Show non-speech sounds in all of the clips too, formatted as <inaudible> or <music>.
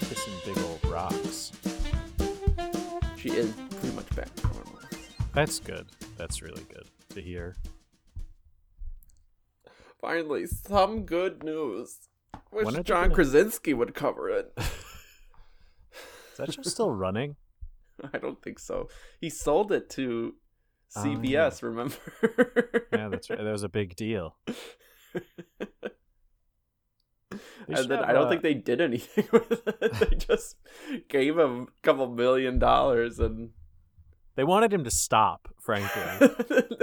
Kissing big old rocks. She is pretty much back to normal. That's good. That's really good to hear. Finally, some good news. Are John gonna- Krasinski would cover it. <laughs> Is that show still running? <laughs> I don't think so. He sold it to CBS, remember? Yeah, that's right. That was a big deal. <laughs> And then I don't uh, think they did anything with it. they just gave him a couple million dollars and They wanted him to stop, frankly.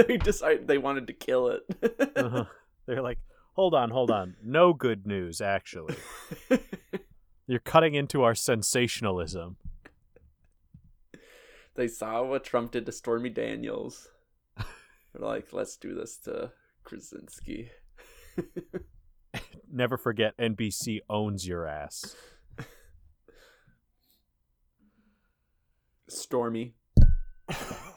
they decided they wanted to kill it. uh-huh. They're like, hold on, hold on. No good news, actually. <laughs> You're cutting into our sensationalism. they saw what Trump did to Stormy Daniels. They're like, let's do this to Krasinski. <laughs> Never forget, NBC owns your ass. Stormy. <laughs>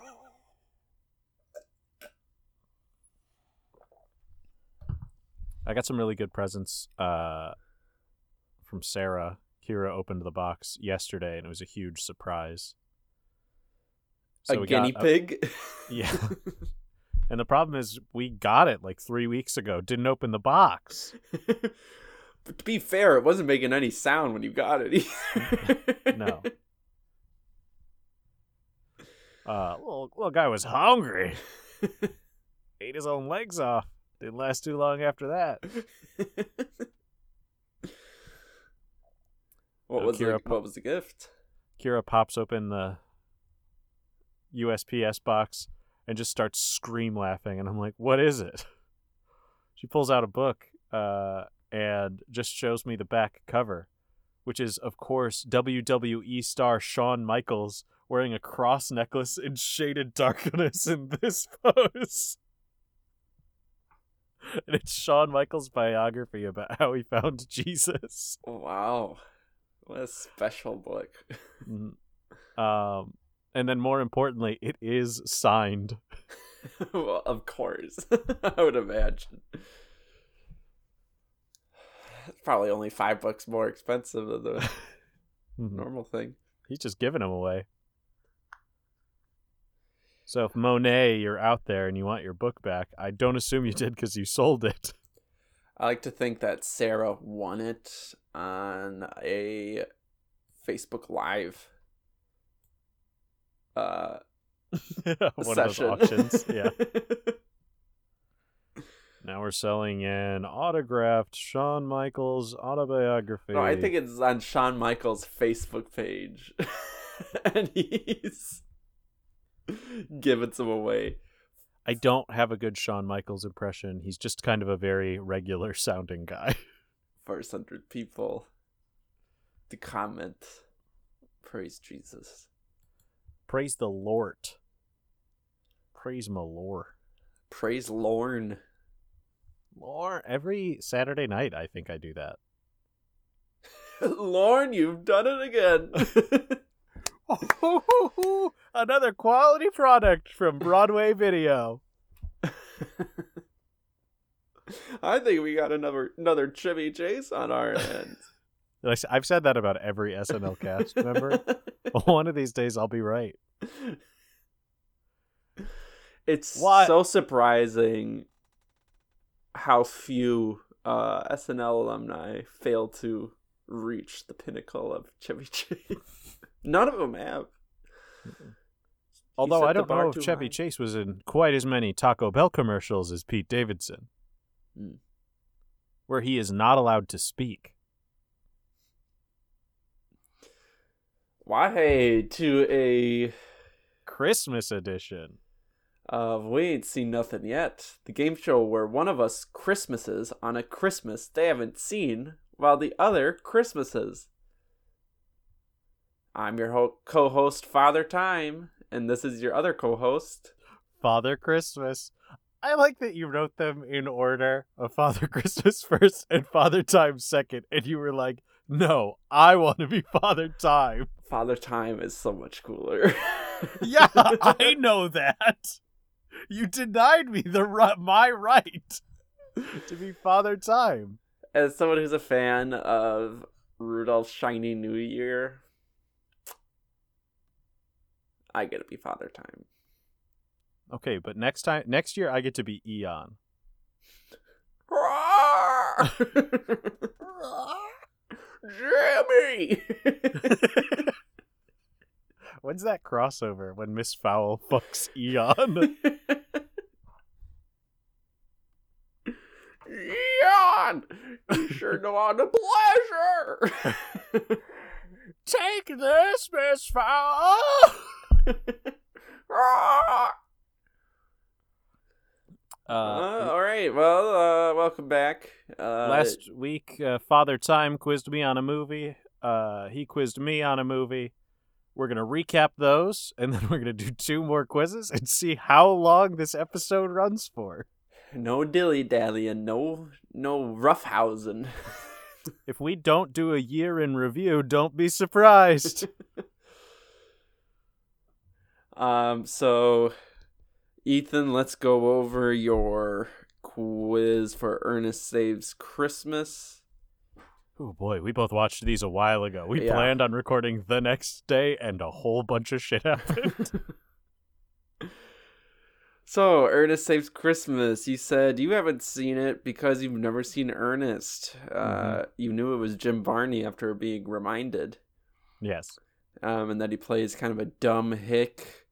I got some really good presents uh, from Sarah. Kira opened the box yesterday, and it was a huge surprise. a guinea pig. <laughs> yeah. <laughs> And the problem is, we got it like three weeks ago. Didn't open the box. <laughs> but to be fair, it wasn't making any sound when you got it. No. Uh, little, little guy was hungry. Ate his own legs off. Didn't last too long after that. <laughs> what Oh, was Kira the, po- what was the gift? Kira pops open the USPS box and just starts scream laughing, and I'm like, "What is it?" She pulls out a book uh, and just shows me the back cover, which is, of course, WWE star Shawn Michaels wearing a cross necklace in shaded darkness in this <laughs> pose. And it's Shawn Michaels' biography about how he found Jesus. Wow, what a special book. Mhm. Um, and then more importantly, it is signed. <laughs> well, of course, <laughs> I would imagine. It's probably only five bucks more expensive than the <laughs> Mhm. normal thing. He's just giving them away. So if Monet, you're out there and you want your book back, I don't assume you did because you sold it. <laughs> I like to think that Sarah won it on a Facebook Live uh, <laughs> One session. of those auctions. Yeah. <laughs> Now we're selling an autographed Shawn Michaels autobiography. no, I think it's on Shawn Michaels' Facebook page, and he's <laughs> giving some away. I don't have a good Shawn Michaels impression. He's just kind of a very regular sounding guy. <laughs> First hundred people to comment, praise Jesus, Praise the Lord. Praise my Lord. praise Lorne. Lord, every Saturday night, I think I do that. <laughs> Lorne, you've done it again. <laughs> Another quality product from Broadway Video. <laughs> I think we got another another Chevy Chase on our <laughs> hands. Like I s- I've said that about every SNL cast member. One of these days, I'll be right. it's What? so surprising how few uh, SNL alumni fail to reach the pinnacle of Chevy Chase. None of them have. Although I don't know if Chevy high. Chase was in quite as many Taco Bell commercials as Pete Davidson, Hmm. where he is not allowed to speak. Why to a Christmas edition. of We Ain't Seen Nothing Yet, the game show where one of us Christmases on a Christmas they haven't seen, while the other Christmases. I'm your ho- co host, Father Time, and this is your other co host. Father Christmas. I like that you wrote them in order of Father <laughs> Christmas first and Father Time second, and you were like, "No, I want to be Father Time." Father Time is so much cooler. <laughs> yeah, I <laughs> know that. You denied me the my right to be Father Time. As someone who's a fan of Rudolph's Shiny New Year, I get to be Father Time. Okay, but next time, next year, I get to be Eon. <laughs> Jimmy! When's that crossover when Miss Fowl <laughs> fucks Eon? Eon! You sure know all the pleasure! <laughs> Take this, Miss Fowl! <laughs> Uh, Uh, all right. Well, uh, welcome back. Uh, last week, uh, Father Time quizzed me on a movie. Uh, he quizzed me on a movie. We're gonna recap those, <laughs> and then we're gonna do two more quizzes and see how long this episode runs for. no dilly dallying. no no roughhousing. If we don't do a year in review, don't be surprised. <laughs> um. So, Ethan, let's go over your quiz for Ernest Saves Christmas. oh boy, we both watched these a while ago. We Yeah. planned on recording the next day, and a whole bunch of shit happened. <laughs> So, Ernest Saves Christmas. You said you haven't seen it because you've never seen Ernest. Uh, you knew it was Jim Varney after being reminded, yes. um, and that he plays kind of a dumb hick.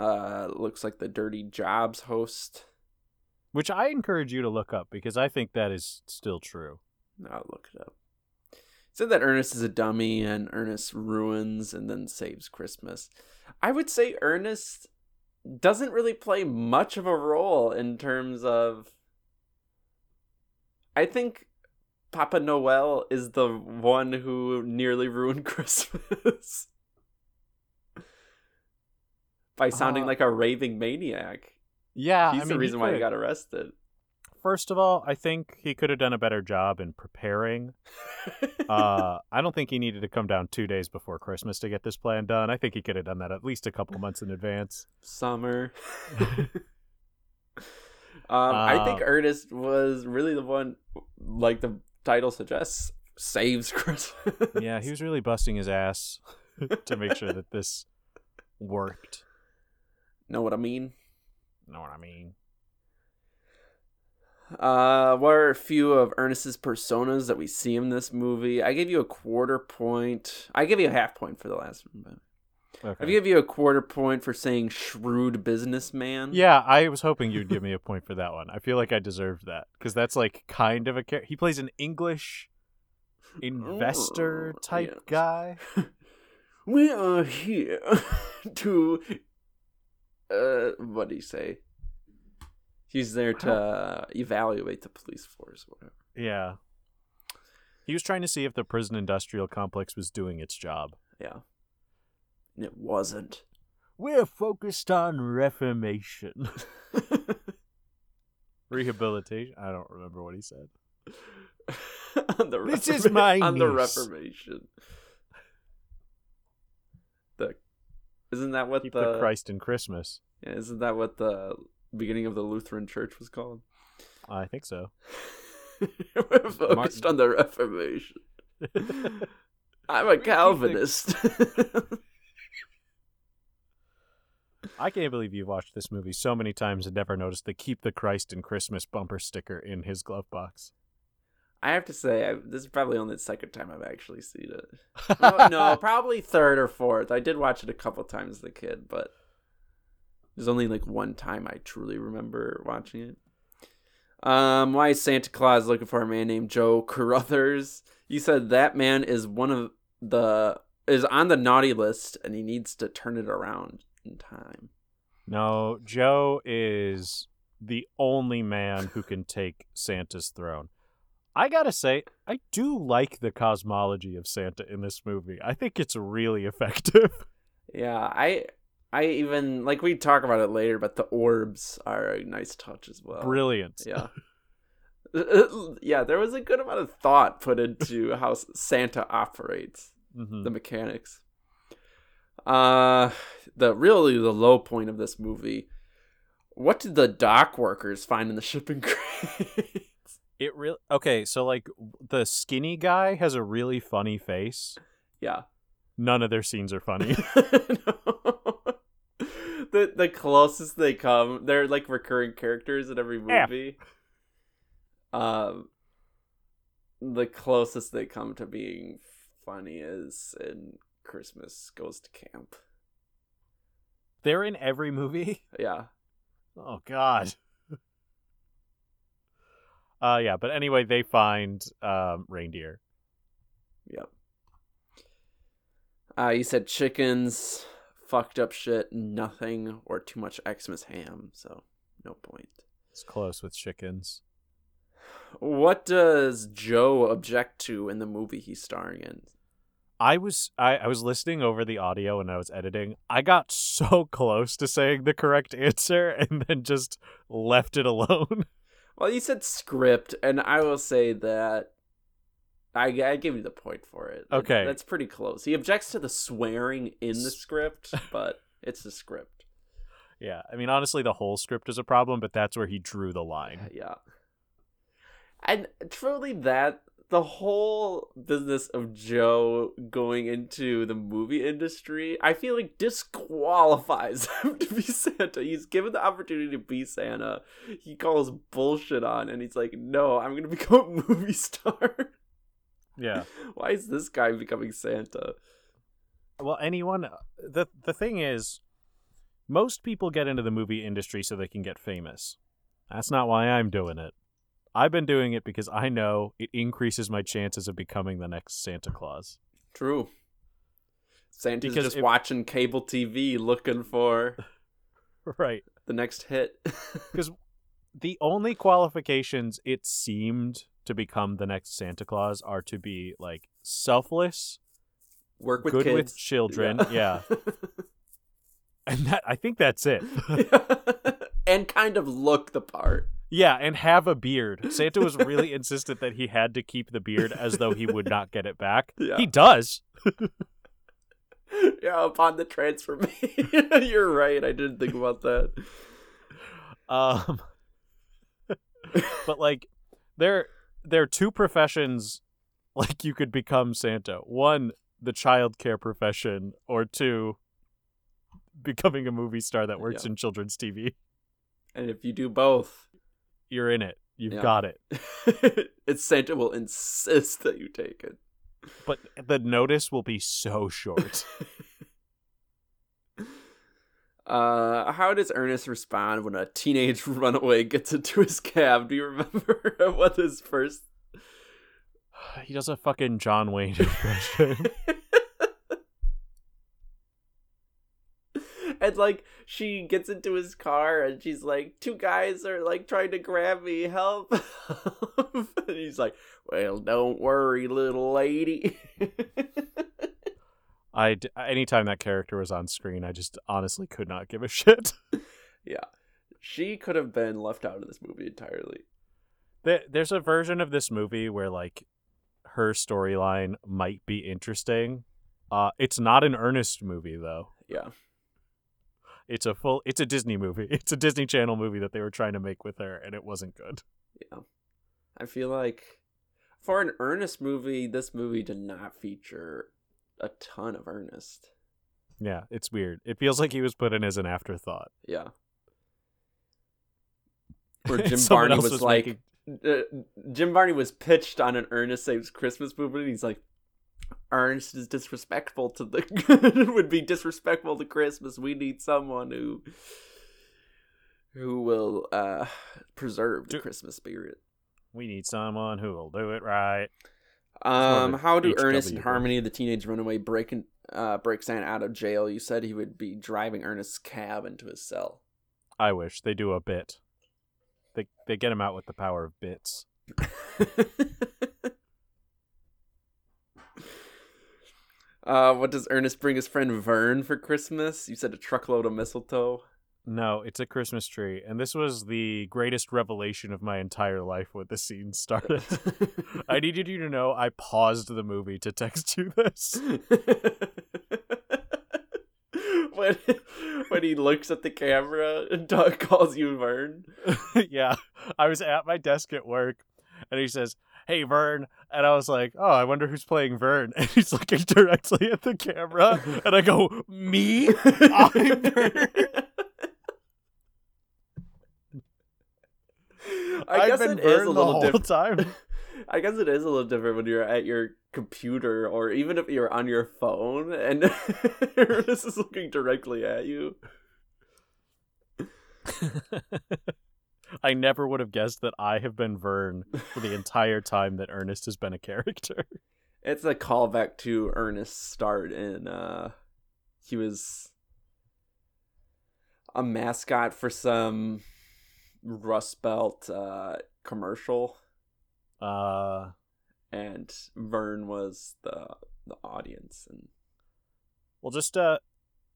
Uh, looks like the Dirty Jobs host. Which I encourage you to look up because I think that is still true. I'll look it up. It said that Ernest is a dummy and Ernest ruins and then saves Christmas. I would say Ernest doesn't really play much of a role in terms of. I think Papa Noel is the one who nearly ruined <laughs> Christmas by sounding Uh, like a raving maniac. Yeah, He's I the mean, he reason why he got arrested. First of all, I think he could have done a better job in preparing. <laughs> Uh, I don't think he needed to come down two days before Christmas to get this plan done. I think he could have done that at least a couple months in advance. summer. <laughs> <laughs> um, I think Uh, Ernest was really the one, like the title suggests, saves Christmas. Yeah, he was really busting his ass to make sure that this worked. Know what I mean? Know what I mean? Uh, what are a few of Ernest's personas that we see in this movie? I gave you a quarter point. I give you a half point for the last one. But I give you a quarter point for saying shrewd businessman. Yeah, I was hoping you'd give me a point for that one. I feel like I deserved that because that's like kind of a char- he plays an English investor Mm, type yes. guy. <laughs> We are here <laughs> to uh what do you say? He's there to uh, evaluate the police force, whatever. Yeah. He was trying to see if the prison industrial complex was doing its job. Yeah. And it wasn't. We're focused on reformation. <laughs> Rehabilitation. I don't remember what he said. <laughs> on the This is my <laughs> on the. Reformation. The isn't that what Keep the, the Christ in Christmas. yeah, isn't that what the beginning of the Lutheran Church was called? I think so. <laughs> We're focused on the Reformation. <laughs> I'm a Calvinist. I can't believe you've watched this movie so many times and never noticed the "Keep the Christ in Christmas" bumper sticker in his glove box. I have to say, I, this is probably only the second time I've actually seen it. <laughs> no, no, probably third or fourth. I did watch it a couple times as a kid, but there's only like one time I truly remember watching it. Um, why is Santa Claus looking for a man named Joe Carruthers? You said that man is one of the is on the naughty list, and he needs to turn it around in time. No, Joe is the only man who can take Santa's throne. I gotta say, I do like the cosmology of Santa in this movie. I think it's really <laughs> effective. Yeah, I I even like we talk about it later, but the orbs are a nice touch as well. Brilliant. Yeah. <laughs> yeah, there was a good amount of thought put into <laughs> how Santa operates, Mhm. the mechanics. Uh the really the low point of this movie. What did the dock workers find in the shipping crates? It really okay. So like the skinny guy has a really funny face. yeah. None of their scenes are funny. <laughs> No. <laughs> the the closest they come, they're like recurring characters in every movie. Yeah. Um, the closest they come to being funny is in Christmas Goes to Camp. They're in every movie. Yeah, Oh God. Uh yeah, but anyway, they find um reindeer. yep. Uh, you said chickens, fucked up shit, nothing, or too much Xmas ham, so no point. It's close with chickens. What does Joe object to in the movie he's starring in? I was I, I was listening over the audio and I was editing. I got <laughs> so close to saying the correct answer and then just left it alone. <laughs> Well, you said script, and I will say that I, I give you the point for it. Okay. that's pretty close. He objects to the swearing in the script, <laughs> but it's the script. yeah, I mean honestly the whole script is a problem, but that's where he drew the line. Yeah, and truly, that the whole business of Joe going into the movie industry, I feel like disqualifies <laughs> him to be Santa. He's given the opportunity to be Santa. He calls bullshit on, and he's like, "No, I'm gonna <laughs> become a movie star." Yeah. <laughs> Why is this guy becoming Santa? Well, anyone uh, the the thing is most people get into the movie industry so they can get famous. That's not why I'm doing it. I've been doing it because I know it increases my chances of becoming the next Santa Claus. True. Santa's Because just if- watching cable TV looking for <laughs> Right. the next hit. <laughs> Because the only qualifications it seemed to become the next Santa Claus are to be like selfless, Work with good kids. with children, yeah. <laughs> and that I think that's it. and kind of look the part. Yeah, and have a beard. Santa was really insistent that he had to keep the beard as though he would not get it back. <laughs> Yeah. He does. <laughs> Yeah, upon the transformation. <laughs> You're right. I didn't think about that. Um but like there there are two professions like you could become Santa. One, the child care profession, or two, becoming a movie star that works Yeah. in children's TV. And if you do both, You're in it. You've Yeah. got it. <laughs> it's Santa will insist that you take it. But the notice will be so short. <laughs> Uh, how does Ernest respond when a teenage <laughs> runaway gets into his cab? Do you remember what his first? <sighs> he does a fucking John Wayne impression. And like she gets into his car and she's like, two guys are like trying to grab me, help! <laughs> and he's like, well, don't worry, little lady. <laughs> I d- anytime that character was on screen, I just honestly could not give a shit. <laughs> yeah, she could have been left out of this movie entirely. There's a version of this movie where like her storyline might be interesting. Uh, it's not an Ernest movie though. Yeah. It's a full. It's a Disney movie. <laughs> It's a Disney Channel movie that they were trying to make with her, and it wasn't good. Yeah. I feel like for an Ernest movie, this movie did not feature a ton of Ernest. Yeah, it's weird. It feels like he was put in as an afterthought. Yeah. <laughs> Where Jim Varney else was, like, making- uh, Jim Varney was pitched on an Ernest Saves Christmas movie, and he's like, Ernest is disrespectful to the <laughs> would be disrespectful to Christmas. We need someone who who will uh preserve the Do- Christmas spirit. we need someone who will do it right. Um, how do HW Ernest and. Harmony, the teenage runaway, break in, uh break Santa out of jail? You said he would be driving Ernest's cab into his cell. I wish they do a bit. They they get him out with the power of bits. <laughs> Uh, what does Ernest bring his friend Vern for Christmas? You said a truckload of mistletoe. No, it's a Christmas tree, and this was the greatest revelation of my entire life when the scene started. <laughs> I needed you to know I paused the movie to text you this. <laughs> when when he looks at the camera and Doug calls you Vern. <laughs> yeah, I was at my desk at work, and he says, "Hey, Vern," and I was like, "Oh, I wonder who's playing Vern." <laughs> And he's looking directly at the camera, and I go, "Me? <laughs> I'm Vern." I guess I've been it is a the little whole different. time. <laughs> I guess it is a little different when you're at your computer or even if you're on your phone and this is looking directly at you. I never would have guessed that I have been Vern for the <laughs> entire time that Ernest has been a character. It's a callback to Ernest's start in uh he was a mascot for some Rust Belt uh commercial Uh, and Vern was the the audience and well, just uh,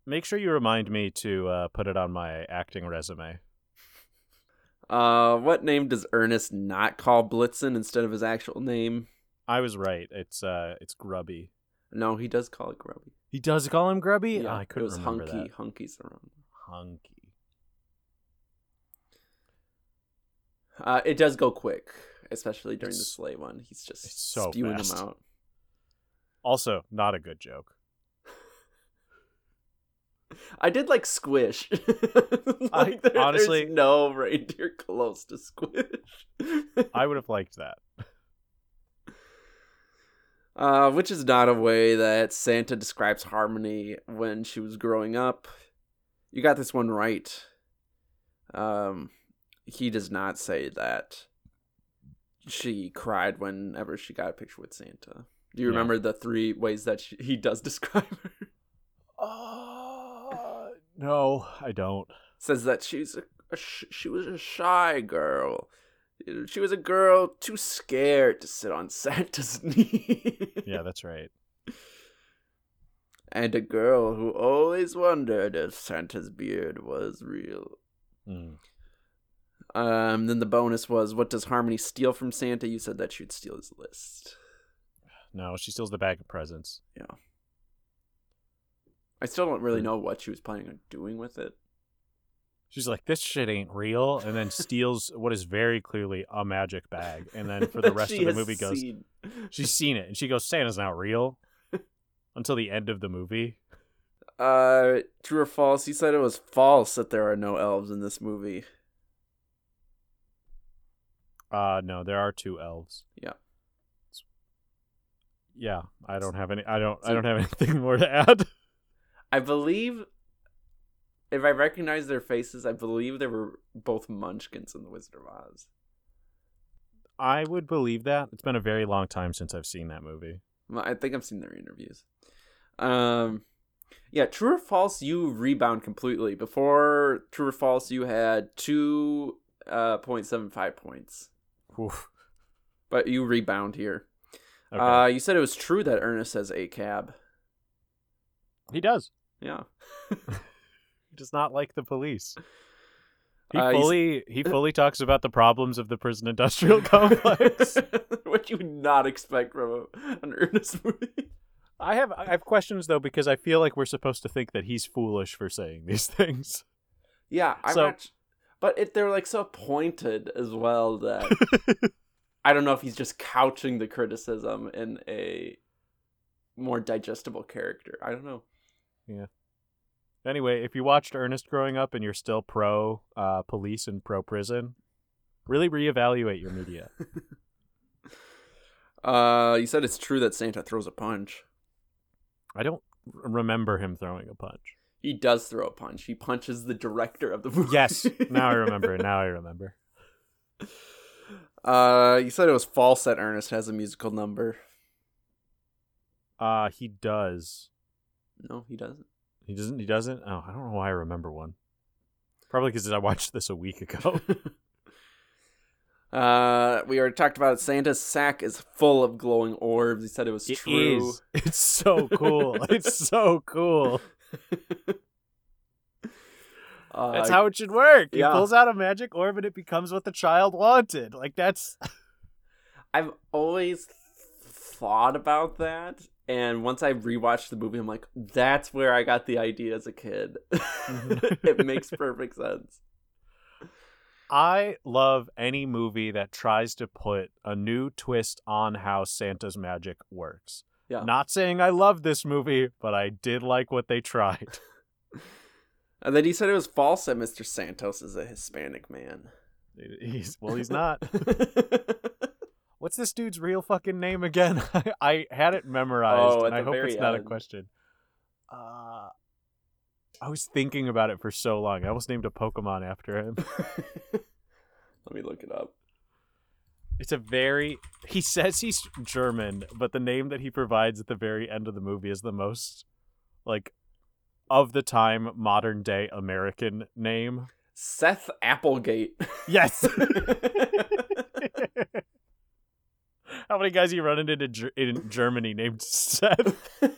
make sure you remind me to uh, put it on my acting resume. Uh what name does Ernest not call Blitzen instead of his actual name? I was right. It's uh, it's Grubby. No, he does call it Grubby. He does call him Grubby. Yeah, I it couldn't was remember Hunky. that. Hunky's the wrong. Hunky. Uh, it does go quick, especially during the It's- sleigh one. He's just so spewing fast. them out. Also, not a good joke. I did like Squish. <laughs> I- like, there- honestly- there's no reindeer close to Squish. <laughs> I would have liked that. uh, which is not a way that Santa describes Harmony when she was growing up. You got this one right. Um, he does not say that she cried whenever she got a picture with Santa. Do you Yeah. remember the three ways that she, he does <laughs> describe her? No, I don't. Says that she's a, a sh- she was a shy girl. She was a girl too scared to sit on <laughs> Santa's <laughs> knee. Yeah, that's right. and a girl who always wondered if Santa's beard was real. Mm. Um, then the bonus was, what does Harmony steal from Santa? You said that she'd steal his list. No, she steals the bag of presents. I still don't really Hmm. know what she was planning on doing with it. She's like, "This shit ain't real," and then steals what is very clearly a magic bag. And then for the <laughs> rest of the movie, goes, seen. she's seen it, and she goes, "Santa's not real." Until the end of the movie. Uh, true or false? You said it was false that there are no elves in this movie. Uh no, there are two elves. Yeah. Yeah, I don't have any. I don't. I don't have <laughs> anything more to add. I believe, if I recognize their faces, I believe they were both Munchkins in The Wizard of Oz. I would believe that. It's been a very long time since I've seen that movie. Well, I think I've seen their interviews. Um, yeah, true or false? You rebound completely. Before true or false, you had two uh point seven five points, Oof. but you rebound here. Okay. Uh, you said it was true that Ernest has a cab. he does. Yeah. <laughs> He does not like the police. He Uh, he's- fully he fully talks about the problems of the prison industrial <laughs> complex. <laughs> what you would not expect from a, an Ernest movie. I have I have questions though because I feel like we're supposed to think that he's foolish for saying these things. Yeah, I'm So- not. But it, they're like so pointed as well that I don't know if he's just couching the criticism in a more digestible character. I don't know. Anyway, if you watched Ernest growing up and you're still pro uh, police and pro prison, really reevaluate your media. <laughs> Uh, you said it's true that Santa throws a punch. I don't remember him throwing a punch. He does throw a punch. He punches the director of the movie. Yes, now I remember. <laughs> Now I remember. Uh, you said it was false that Ernest has a musical number. Uh he does. No, he doesn't. He doesn't. He doesn't. Oh, I don't know why I remember one. Probably because I watched this a week ago. <laughs> <laughs> Uh, we already talked about it. Santa's sack is full of glowing orbs. He said it was It true. is. It's so cool. <laughs> it's so cool. Uh, That's how it should work. He yeah. pulls out a magic orb and it becomes what the child wanted. Like that's I've always thought about that, and once I rewatched the movie, I'm like, that's where I got the idea as a kid. <laughs> it makes perfect sense. I love any movie that tries to put a new twist on how Santa's magic works. Yeah. Not saying I love this movie, but I did like what they tried. <laughs> And then he said it was false that Mr. Santos is a Hispanic man. He's well, he's not. <laughs> What's this dude's real fucking name again? <laughs> I, had it memorized, Oh, and I hope it's not a question. Uh, I was thinking about it for so long. I almost named a Pokemon after him. <laughs> Let me look it up. It's a very. He says he's German, but the name that he provides at the very end of the movie is the most, like, of the time modern day American name. Seth Applegate. Yes. <laughs> <laughs> How many guys you run into in in Germany named Seth? <laughs>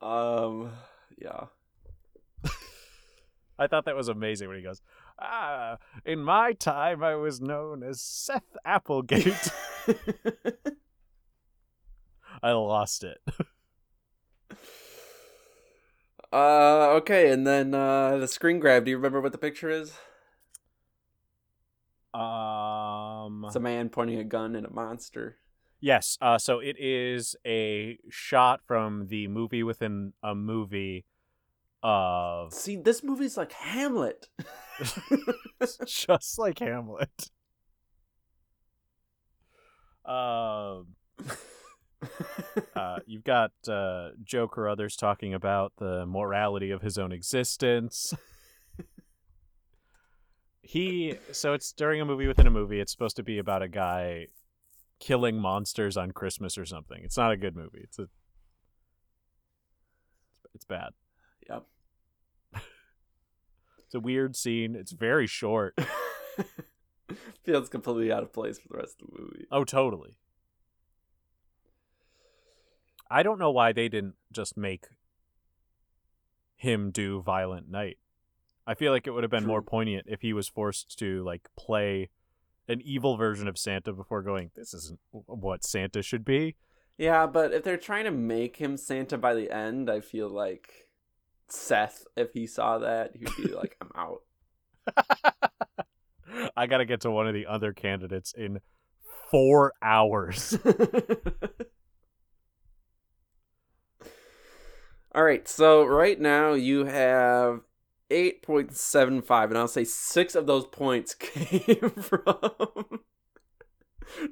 um, yeah. <laughs> I thought that was amazing when he goes, "Ah, in my time I was known as Seth Applegate." I lost it. uh, okay, and then uh, the screen grab. Do you remember what the picture is? Um. It's a man pointing a gun at a monster. Yes. Uh. So it is a shot from the movie within a movie of See, this movie's like Hamlet. <laughs> just like Hamlet. Um. <laughs> uh, you've got uh, Joe Carruthers talking about the morality of his own existence. He so it's during a movie within a movie. It's supposed to be about a guy killing monsters on Christmas or something. It's not a good movie. It's a it's bad. Yep. <laughs> It's a weird scene. It's very short. <laughs> Feels completely out of place for the rest of the movie. Oh, totally. I don't know why they didn't just make him do Violent Night. I feel like it would have been more poignant if he was forced to like play an evil version of Santa before going, this isn't what Santa should be. Yeah, but if they're trying to make him Santa by the end, I feel like Seth, if he saw that, he'd be like, I'm out. <laughs> I got to get to one of the other candidates in 4 hours. <laughs> All right, so right now you have 8.75, and I'll say six of those points <laughs> came from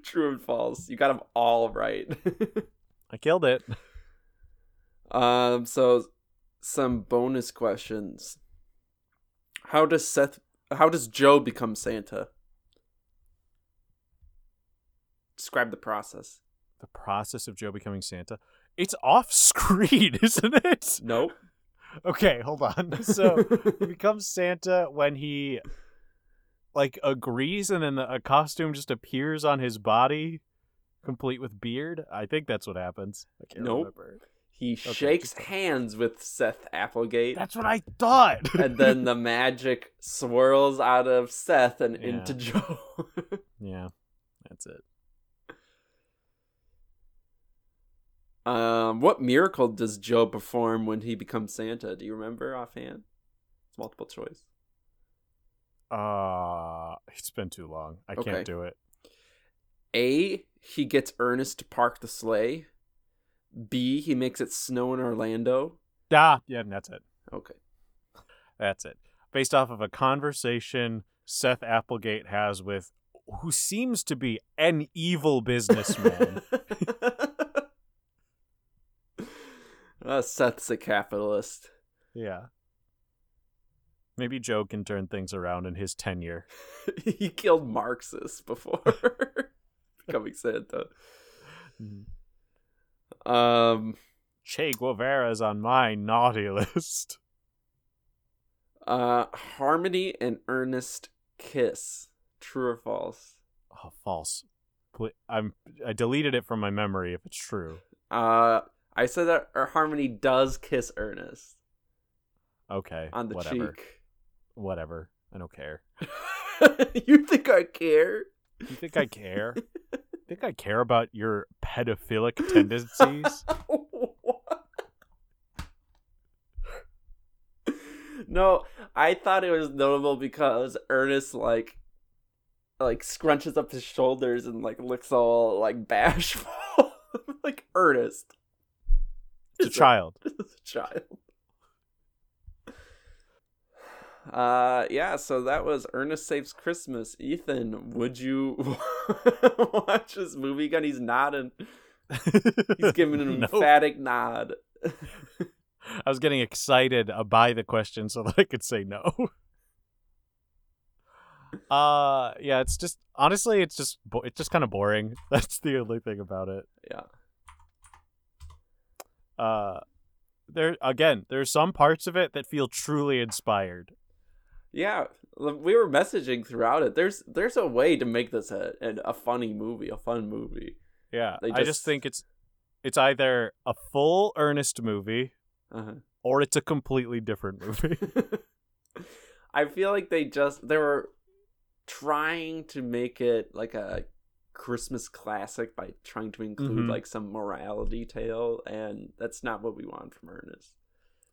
true and false. You got them all right. I killed it. um, so some bonus questions. How does Seth? How does Joe become Santa? Describe the process. The process of Joe becoming Santa. It's off screen, <laughs> isn't it? Nope. Okay, hold on. <laughs> So he <laughs> becomes Santa when he like agrees and then a costume just appears on his body complete with beard. I think that's what happens. I can't Nope. remember. he shakes keep hands with Seth Applegate. That's what I thought. <laughs> and then the magic swirls out of Seth and Yeah. into Joe. yeah. That's it. Um, what miracle does Joe perform when he becomes Santa? Do you remember offhand? It's multiple choice. Uh it's been too long. I Okay. can't do it. A. He gets Ernest to park the sleigh. B. He makes it snow in Orlando. Ah, yeah, that's it. Okay. That's it. Based off of a conversation Seth Applegate has with who seems to be an evil <laughs> businessman. <laughs> uh, Seth's a capitalist. yeah. Maybe Joe can turn things around in his tenure. <laughs> he killed Marxists before <laughs> becoming Santa. Um, Che Guevara's on my naughty <laughs> list. Uh, Harmony and Ernest kiss. True or false? Oh, false. I'm I deleted it from my memory if it's true. Uh, I said that Harmony does kiss Ernest Okay. on the whatever. cheek. Whatever. I don't care. <laughs> you think I care? You think I care? think I care about your pedophilic <laughs> tendencies? <laughs> No, I thought it was notable because Ernest like like scrunches up his shoulders and like looks all like bashful. like Ernest. It's a child. <laughs> It's a child. Uh yeah, so that was Ernest Saves Christmas. Ethan, would you <laughs> watch this movie again? He's nodding. He's giving an <laughs> Nope. emphatic nod. I was getting excited by the question so that I could say no. Uh yeah, it's just honestly it's just it's just kind of boring. That's the only thing about it. Yeah. Uh there again, there's some parts of it that feel truly inspired. Yeah, we were messaging throughout it. There's there's a way to make this a a funny movie, a fun movie. Yeah, They I just just- think it's it's either a full Ernest movie Uh-huh. or it's a completely different movie. <laughs> I feel like they just they were trying to make it like a Christmas classic by trying to include Mhm. like some morality tale, and that's not what we want from Ernest.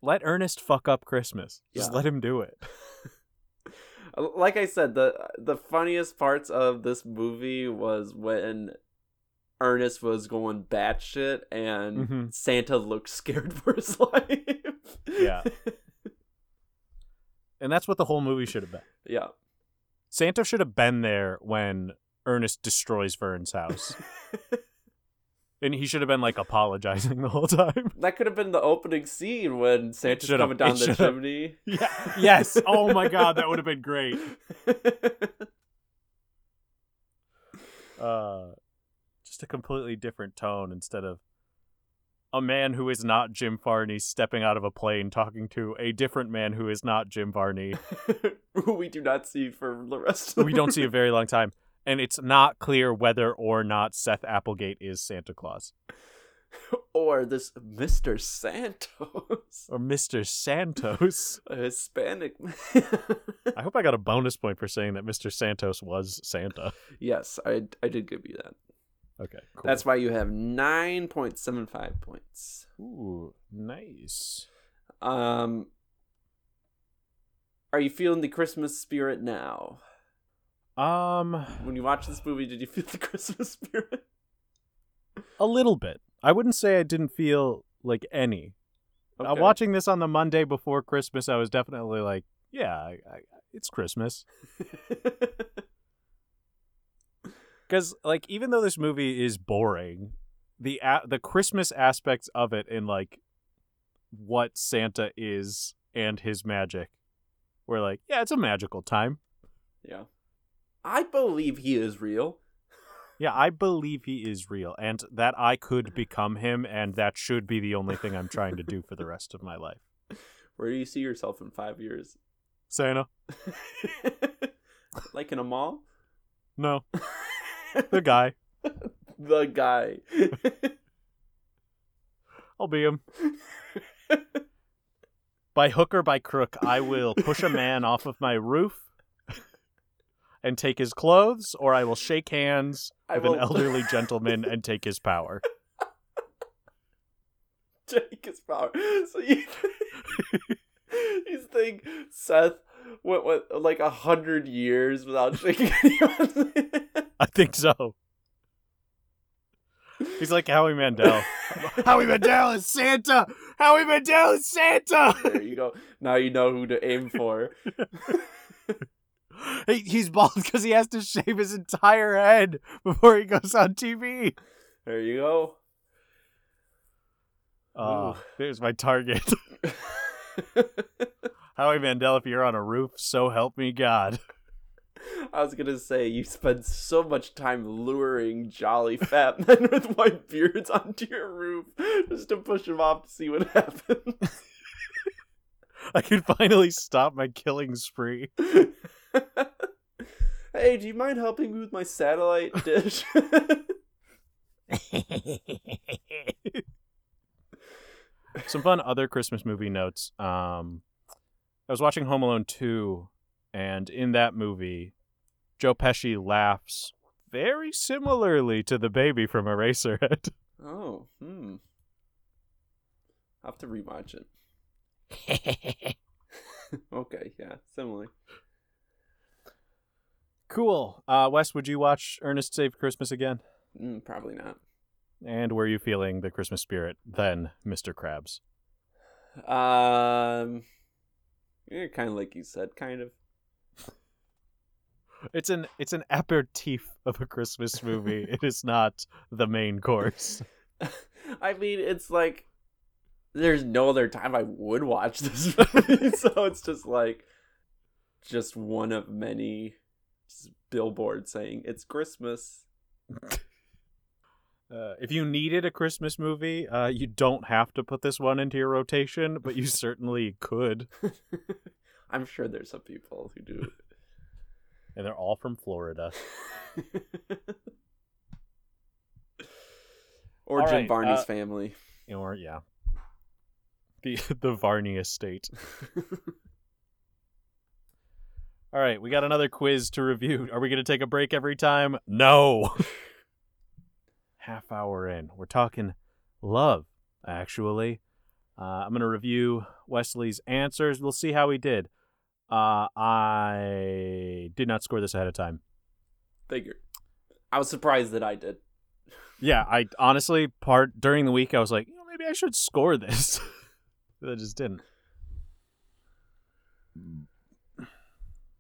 let Ernest fuck up Christmas. Just Yeah. let him do it. <laughs> like I said, the the funniest parts of this movie was when Ernest was going batshit and Mhm. Santa looked scared <laughs> for his life. Yeah. <laughs> And that's what the whole movie should have been. yeah. Santa should have been there when Ernest destroys Vern's house. <laughs> and he should have been like apologizing the whole time. that could have been the opening scene when Santa's should've- coming down the should've. chimney. <laughs> Yeah. Yes. Oh my <laughs> god, that would have been great. Uh just a completely different tone instead of a man who is not Jim Varney stepping out of a plane talking to a different man who is not Jim Varney Who we do not see for the rest of the we don't see a very long time and it's not clear whether or not Seth Applegate is Santa Claus <laughs> or this Mr. Santos, or Mr. Santos. <laughs> a Hispanic man. I hope I got a bonus point for saying that Mr. Santos was Santa. yes, I I did give you that. Okay, cool. That's why you have 9.75 points. Ooh, nice. Um Are you feeling the Christmas spirit now? Um, When you watch this movie, did you feel <laughs> the Christmas spirit? a little bit. I wouldn't say I didn't feel like any. Uh, Okay. watching this on the Monday before Christmas, I was definitely like, yeah, I, I, it's Christmas. <laughs> Because like, even though this movie is boring, the a- the Christmas aspects of it and like what Santa is and his magic, we're like, yeah, it's a magical time. yeah. I believe he is real. Yeah, I believe he is real and that I could become him, and that should be the only thing I'm trying to do for the rest of my life. Where do you see yourself in five years? Santa? <laughs> like in a mall? No, <laughs> the guy. the guy. <laughs> I'll be him. By hook or by crook, I will push a man off of my roof and take his clothes, or I will shake hands I with will- an elderly <laughs> gentleman and take his power. <laughs> Take his power. So you, you think Seth went, went like a hundred years without <laughs> shaking anyone's? I think so. He's like Howie Mandel. Howie Mandel is Santa. Howie Mandel is Santa. There you go. Now you know who to aim for. He, he's bald <laughs> because he has to shave his entire head before he goes on TV. There you go. Oh, Ooh. there's my target. <laughs> Howie Mandel, if you're on a roof, so help me God. I was gonna say you spend so much time luring jolly fat men <laughs> with white beards onto your roof just to push them off to see what happens. <laughs> I can finally stop my killing spree. <laughs> hey, do you mind helping me with my satellite <laughs> dish? Some fun other Christmas movie notes. Um, I was watching Home Alone 2, and in that movie, Joe Pesci laughs very similarly to the baby from Eraserhead. oh, hmm. I'll have to rewatch it. <laughs> okay, yeah, similar. Cool. Uh, Wes, would you watch Ernest Saves Christmas again? Mm, probably not. And were you feeling the Christmas spirit then, Mr. Krabs? Um, yeah, kind of like you said, kind of. It's an it's an aperitif of a Christmas movie. <laughs> it is not the main course. <laughs> I mean, it's like there's no other time I would watch this movie, <laughs> so it's just like just one of many billboards saying it's Christmas. <laughs> Uh, if you needed a Christmas movie, uh, you don't have to put this one into your rotation, but you certainly could. <laughs> I'm sure there's some people who do. And they're all from Florida. or All Jim right, Varney's uh, family. Or yeah. The <laughs> the Varney estate. <laughs> All right, we got another quiz to review. Are we going to take a break every time? No. <laughs> Half hour in. We're talking love, actually. Uh, I'm going to review Wesley's answers. We'll see how he did. Uh, I did not score this ahead of time. Figured. I was surprised that I did. Yeah, I honestly part during the week I was like, you know, maybe I should score this. I just didn't.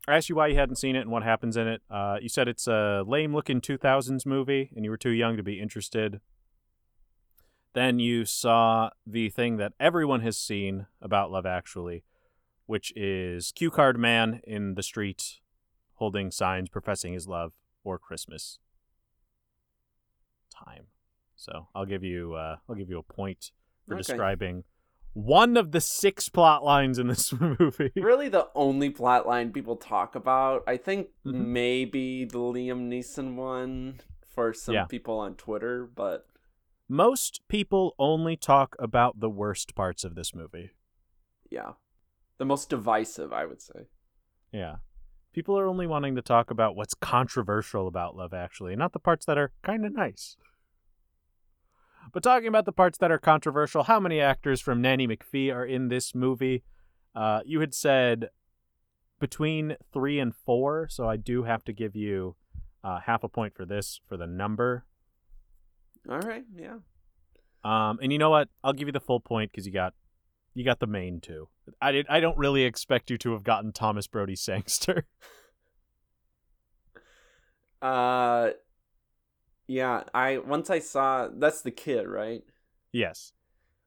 I asked you why you hadn't seen it and what happens in it. Uh, you said it's a lame-looking 2000s movie, and you were too young to be interested. Then you saw the thing that everyone has seen about Love Actually, which is Cue Card Man in the street holding signs professing his love or Christmas time. So I'll give you uh, I'll give you a point for Okay. describing one of the six plot lines in this <laughs> movie. Really, the only plot line people talk about, I think Mhm. maybe the Liam Neeson one for some Yeah. people on Twitter, but Most people only talk about the worst parts of this movie. yeah. The most divisive, I would say. Yeah. People are only wanting to talk about what's controversial about Love Actually, not the parts that are kind of nice. But talking about the parts that are controversial, how many actors from Nanny McPhee are in this movie? Uh, you had said between three and four, so I do have to give you uh, half a point for this for the number. All right, yeah. Um, and you know what? I'll give you the full point because you got you got the main two. I did. I don't really expect you to have gotten Thomas Brody Sangster. <laughs> Uh yeah, I once I saw that's the kid, right? yes,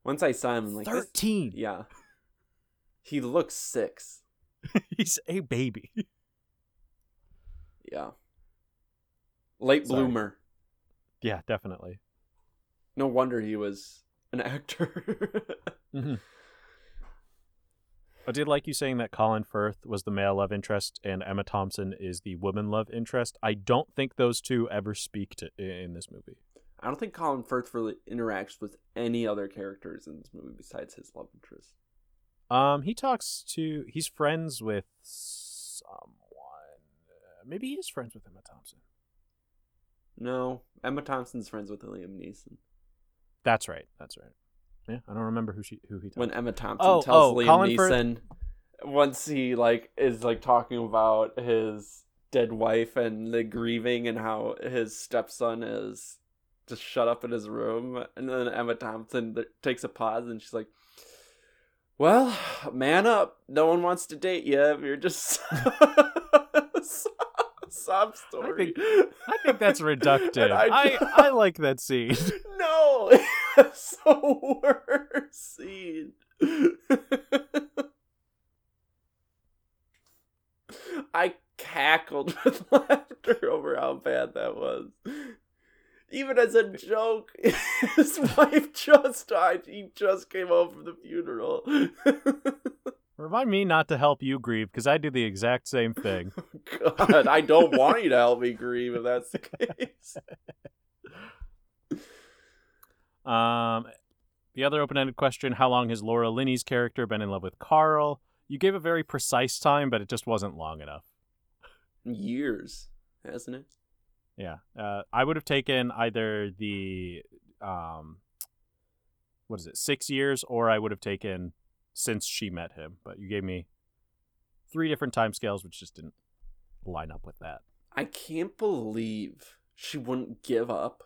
Once I saw him I'm like this- thirteen. yeah. He looks 6. <laughs> He's a baby. Yeah. Late Sorry. bloomer. yeah, definitely. No wonder he was an actor. <laughs> Mm-hmm. I did like you saying that Colin Firth was the male love interest and Emma Thompson is the woman love interest. I don't think those two ever speak to in this movie. I don't think Colin Firth really interacts with any other characters in this movie besides his love interest. Um, he talks to. He's friends with someone. Maybe he is friends with Emma Thompson. No, Emma Thompson's friends with Liam Neeson. That's right. That's right. Yeah, I don't remember who she who he talks. When Emma Thompson Oh, tells oh, Liam Colin Firth- Neeson once he like is like talking about his dead wife and the grieving and how his stepson is just shut up in his room and then Emma Thompson takes a pause and she's like well, man up. No one wants to date you. if You're just <laughs> <laughs> sob story. I think that's reductive. <laughs> And I, I like that scene. <laughs> no, it's the worst scene. I cackled with laughter over how bad that was. Even as a joke, <laughs> his wife just died. He just came home from the funeral. <laughs> Remind me not to help you grieve because I do the exact same thing. <laughs> God, I don't want you to help me grieve if that's the case. Um, the other open-ended question: How long has Laura Linney's character been in love with Carl? You gave a very precise time, but it just wasn't long enough. Years, hasn't it? Yeah, uh, I would have taken either the um, what is it, six years, or I would have taken since she met him. But you gave me three different time scales, which just didn't line up with that. I can't believe she wouldn't give up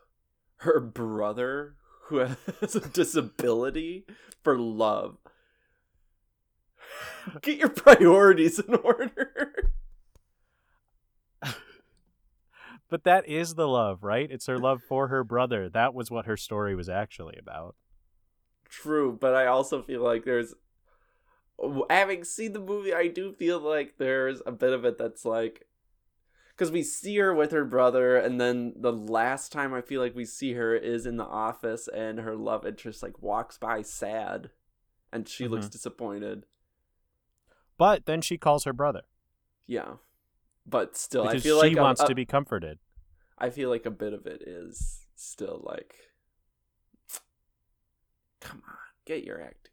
her brother who <laughs> has a disability for love. <laughs> Get your priorities in order. But that is the love, right? It's her love for her brother. That was what her story was actually about. True, but I also feel like there's having seen the movie, I do feel like there's a bit of it that's like because we see her with her brother, and then the last time I feel like we see her is in the office, and her love interest like walks by sad, and she looks Mhm. disappointed. But then she calls her brother Yeah, but still, because I feel she like a- wants a- to be comforted. I feel like a bit of it is still like, come on, get your act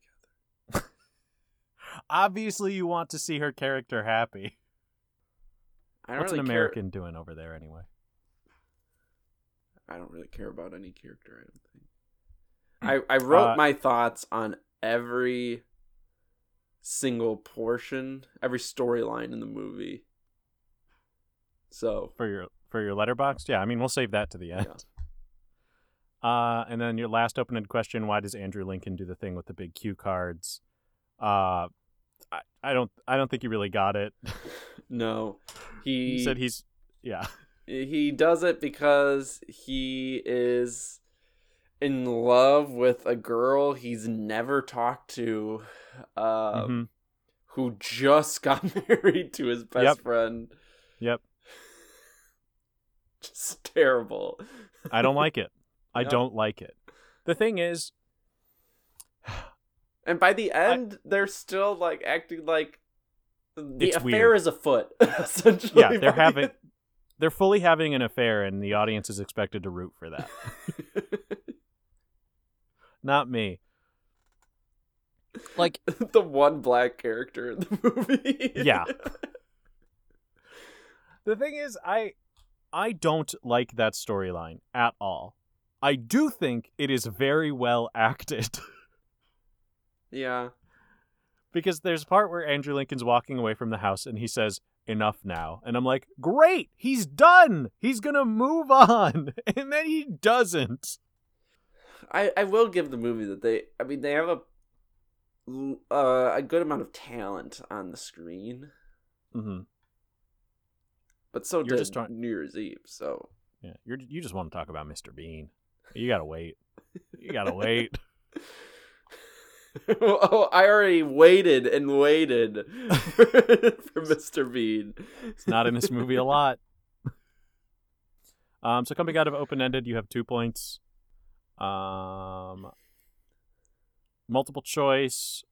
together. <laughs> Obviously, you want to see her character happy. I don't What's really an care- American doing over there anyway? I don't really care about any character. I don't think. I I wrote Uh, my thoughts on every single portion, every storyline in the movie. So for your for your Letterboxd. Yeah, I mean we'll save that to the end. <laughs> Uh, and then your last open-ended question: Why does Andrew Lincoln do the thing with the big cue cards? Uh, I, I don't I don't think he really got it. <laughs> no, he, He said he's yeah he does it because he is in love with a girl he's never talked to, uh, Mhm. who just <laughs> got married to his best Yep. friend. Yep. <laughs> Just terrible. I don't like it. <laughs> I Yep. don't like it. The thing is, <sighs> And by the end, they're still like acting like the affair weird. is afoot. <laughs> Essentially, yeah, they're by the having they're fully having an affair, and the audience is expected to root for that. Not me. Like the one black character in the movie. Yeah. the thing is i i don't like that storyline at all. I do think it is very well <laughs> acted. Yeah. because there's a part where andrew lincoln's walking away from the house and he says enough now. And i'm like great! He's done! He's gonna move <laughs> on! <laughs> And then he doesn't. I I will give the movie that they. I mean, they have a uh, a good amount of talent on the screen, hmm but so You're just trying- New Year's Eve. So yeah you're you just want to talk about mr bean you gotta wait you gotta wait <laughs> oh, I already waited and waited <laughs> for, for Mr. Bean. It's not in this movie a lot. <laughs> Um, so coming out of open ended, you have two points. Um, multiple choice.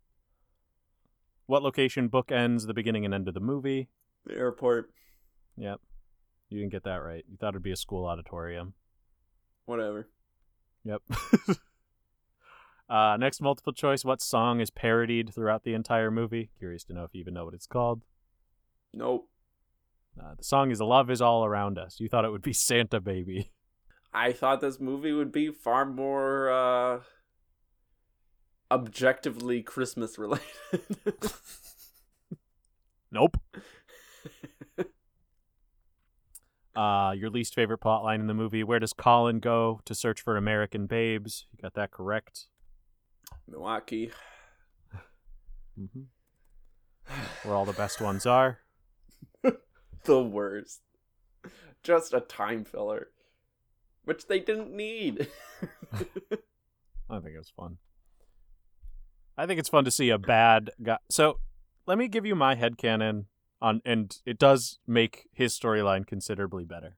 What location bookends the beginning and end of the movie? The airport, Yep, you didn't get that right. You thought it'd be a school auditorium. whatever. Yep. <laughs> uh, next multiple choice. What song is parodied throughout the entire movie? Curious to know if you even know what it's called. Nope. Uh, the song is "Love Is All Around Us." You thought it would be <laughs> Santa Baby. I thought this movie would be far more uh, objectively Christmas related. <laughs> Nope. Uh, your least favorite plot line in the movie. Where does Colin go to search for American babes? You got that correct. Milwaukee. Mm-hmm. Where all the best ones are. <laughs> The worst. Just a time filler. Which they didn't need. <laughs> I think it was fun. I think it's fun to see a bad guy. So, let me give you my head headcanon on and it does make his storyline considerably better.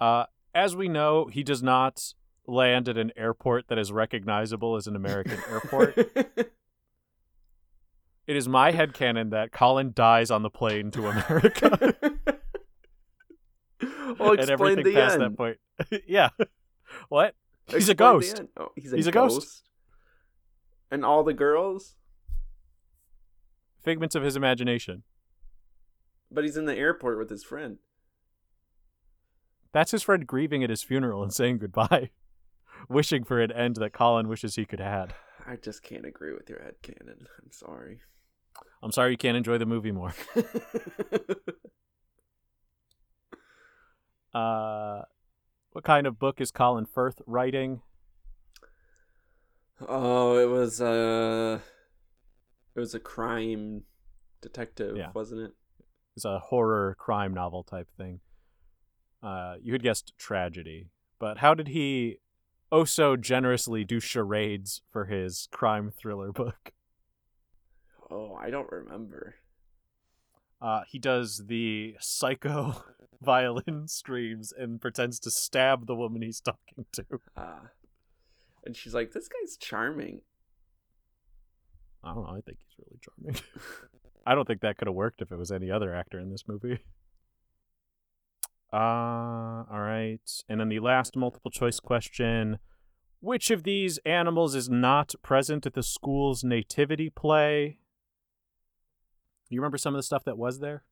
Uh as we know, he does not land at an airport that is recognizable as an American <laughs> airport. It is my head headcanon that Colin dies on the plane to America. <laughs> well, <laughs> and explain everything the past end. that point. yeah. What? He's a Explain ghost. Oh, he's a, He's a ghost. And all the girls, Figments of his imagination. but he's in the airport with his friend. That's his friend grieving at his funeral and saying goodbye, <laughs> wishing for an end that Colin wishes he could have had. I just can't agree with your headcanon. <laughs> I'm sorry. I'm sorry you can't enjoy the movie more. <laughs> Uh, what kind of book is Colin Firth writing? oh, it was uh it was a crime detective, Yeah. wasn't it? It's a horror crime novel type thing. Uh, you had guessed tragedy, but how did he oh so generously do charades for his crime thriller book? Oh, I don't remember. Uh, he does the psycho <laughs> violin screams and pretends to stab the woman he's talking to. Uh, and she's like, "This guy's charming." I don't know. I think he's really charming. <laughs> I don't think that could have worked if it was any other actor in this movie. Uh, all right. And then the last multiple choice question Which of these animals is not present at the school's nativity play? You remember some of the stuff that was there?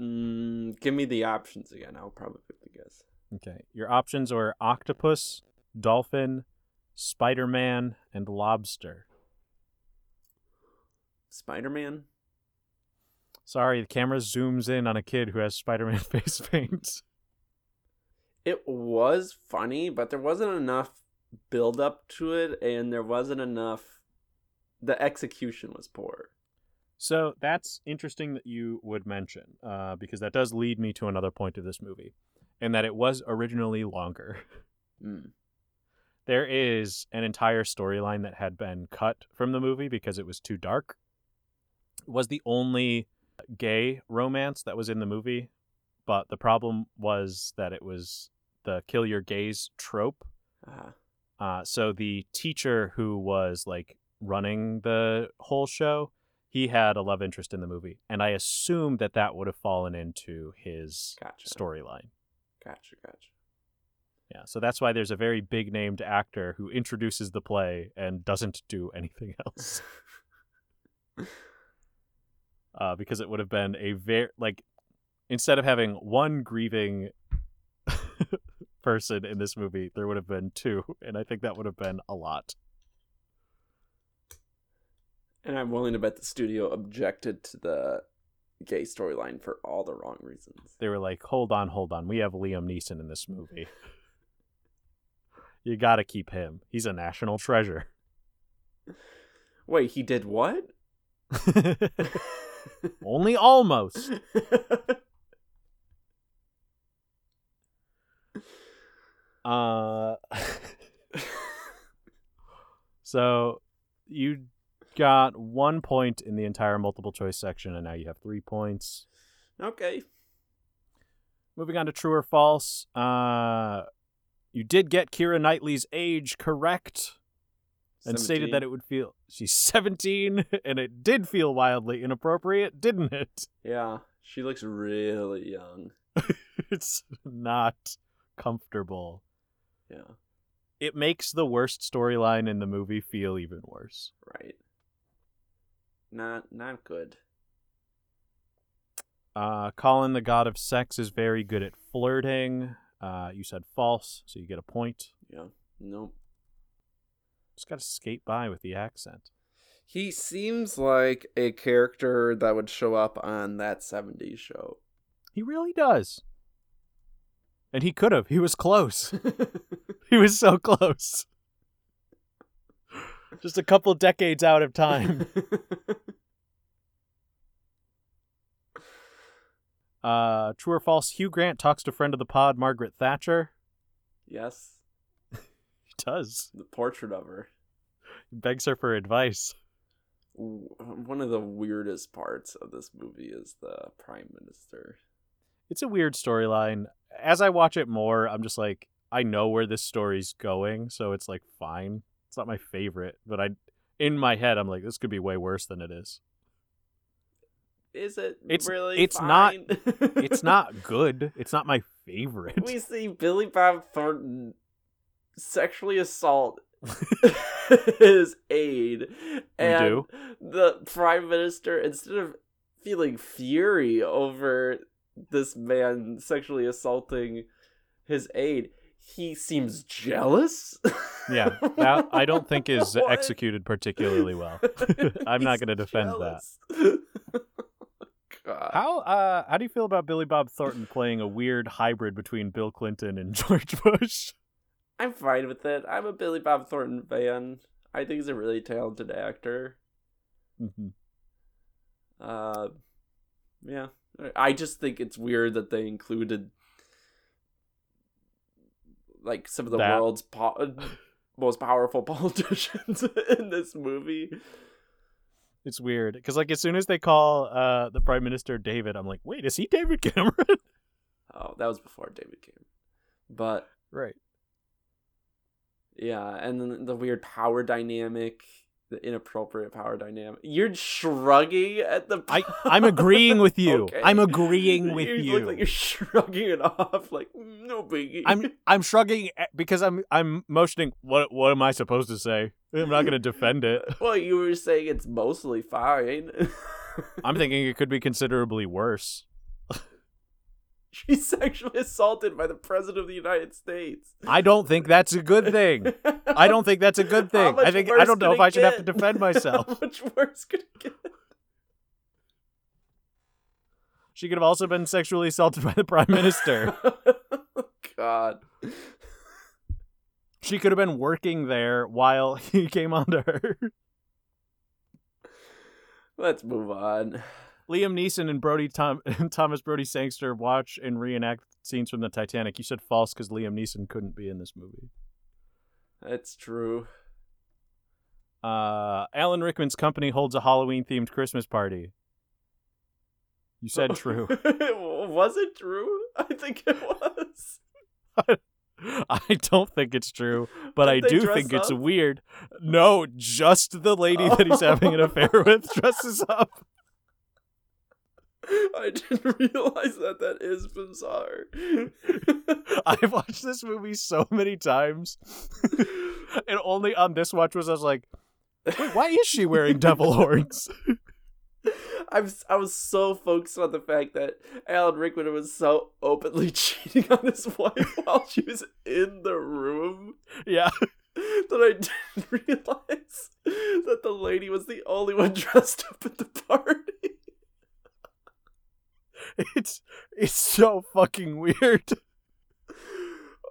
Mm, give me the options again. I'll probably guess. Okay. Your options are octopus, dolphin, Spider Man, and lobster. Spider Man. Sorry, the camera zooms in on a kid who has Spider Man <laughs> face paint. It was funny, but there wasn't enough build up to it, and there wasn't enough. The execution was poor. So that's interesting that you would mention, uh, because that does lead me to another point of this movie, and that it was originally longer. Mm. There is an entire storyline that had been cut from the movie because it was too dark. Was the only gay romance that was in the movie, but the problem was that it was the kill your gays trope. Uh, Uh, so the teacher who was like running the whole show, he had a love interest in the movie, and I assumed that that would have fallen into his gotcha. storyline. Gotcha. Gotcha. Yeah, so that's why there's a very big named actor who introduces the play and doesn't do anything else. <laughs> uh, because it would have been a very like instead of having one grieving <laughs> person in this movie, there would have been two, and I think that would have been a lot. And I'm willing to bet the studio objected to the gay storyline for all the wrong reasons. They were like, "Hold on, hold on, we have Liam Neeson in this movie. you got to keep him. He's a national treasure." Wait, he did what? <laughs> Only almost. <laughs> Uh, so you got one point in the entire multiple choice section, and now you have three points. okay. Moving on to true or false. Uh, you did get Keira Knightley's age correct, and stated that it would feel she's 17, <laughs> and it did feel wildly inappropriate, didn't it? Yeah, she looks really young. <laughs> it's not comfortable. Yeah, It makes the worst storyline in the movie feel even worse. right. Not not good. Uh, Colin, the god of sex, is very good at flirting. Uh, you said false, so you get a point. Yeah. Nope. Just got to skate by with the accent. He seems like a character that would show up on that 70s show. He really does. And he could have. He was close. <laughs> <laughs> he was so close. Just a couple decades out of time. <laughs> Uh, true or false? Hugh Grant talks to friend of the pod, Margaret Thatcher. yes, does. the portrait of her. He begs her for advice. One of the weirdest parts of this movie is the prime minister. It's a weird storyline. As I watch it more, I'm just like, I know where this story's going, so it's like fine. It's not my favorite, but I, in my head, I'm like, this could be way worse than it is. is it It's- really? it's not- It's not <laughs> good. It's not my favorite. we see Billy Bob Thornton sexually assault <laughs> his aide, and do. the prime minister, instead of feeling fury over this man sexually assaulting his aide, he seems jealous. Yeah, that I don't think is <laughs> What? executed particularly well. <laughs> I'm not gonna defend that. God. How uh how do you feel about Billy Bob Thornton playing a weird hybrid between Bill Clinton and George Bush? I'm fine with it. I'm a Billy Bob Thornton fan. I think he's a really talented actor. Mhm. Uh, yeah. I just think it's weird that they included like some of the That- world's po- <laughs> most powerful <laughs> politicians <laughs> in this movie. It's weird because like as soon as they call uh the Prime Minister David, I'm like, wait, is he David Cameron? Oh, that was before David came. But right. Yeah, and then the weird power dynamic, the inappropriate power dynamic. You're shrugging at the. I <laughs> I'm agreeing with you. Okay. I'm agreeing with you. you. look like you're shrugging it off, like "Mm, no biggie. I'm <laughs> I'm shrugging because I'm I'm motioning. What what am I supposed to say? I'm not going to defend it. <laughs> well, you were saying it's mostly fine. I'm thinking it could be considerably worse. <laughs> She's sexually assaulted by the president of the United States. I don't think that's a good thing. I don't think that's a good <laughs> thing. I think I don't know if I should have to defend <laughs> myself. How much worse could it get? She could have also been sexually assaulted by the prime minister. Oh, God. She could have been working there while he came on to her. Let's move on. Liam Neeson and Brody Tom- <laughs> Thomas Brody Sangster watch and reenact scenes from the Titanic. You said false because Liam Neeson couldn't be in this movie. That's true. Uh, Alan Rickman's company holds a Halloween themed Christmas party. You said <laughs> true. was it true? I think it was. <laughs> I don't think it's true, but I Did they do think it's weird. No, just the lady that he's having an affair with dresses up. I didn't <laughs> realize that that is bizarre. <laughs> I've watched this movie so many times, <laughs> and only on this watch was I was like, "Wait, why is she wearing devil horns?" I'm s- I was so focused on the fact that Alan Rickman was so openly cheating on his wife while she was in the room yeah, that I didn't realize that the lady was the only one dressed up at the party. <laughs> it's it's so fucking weird.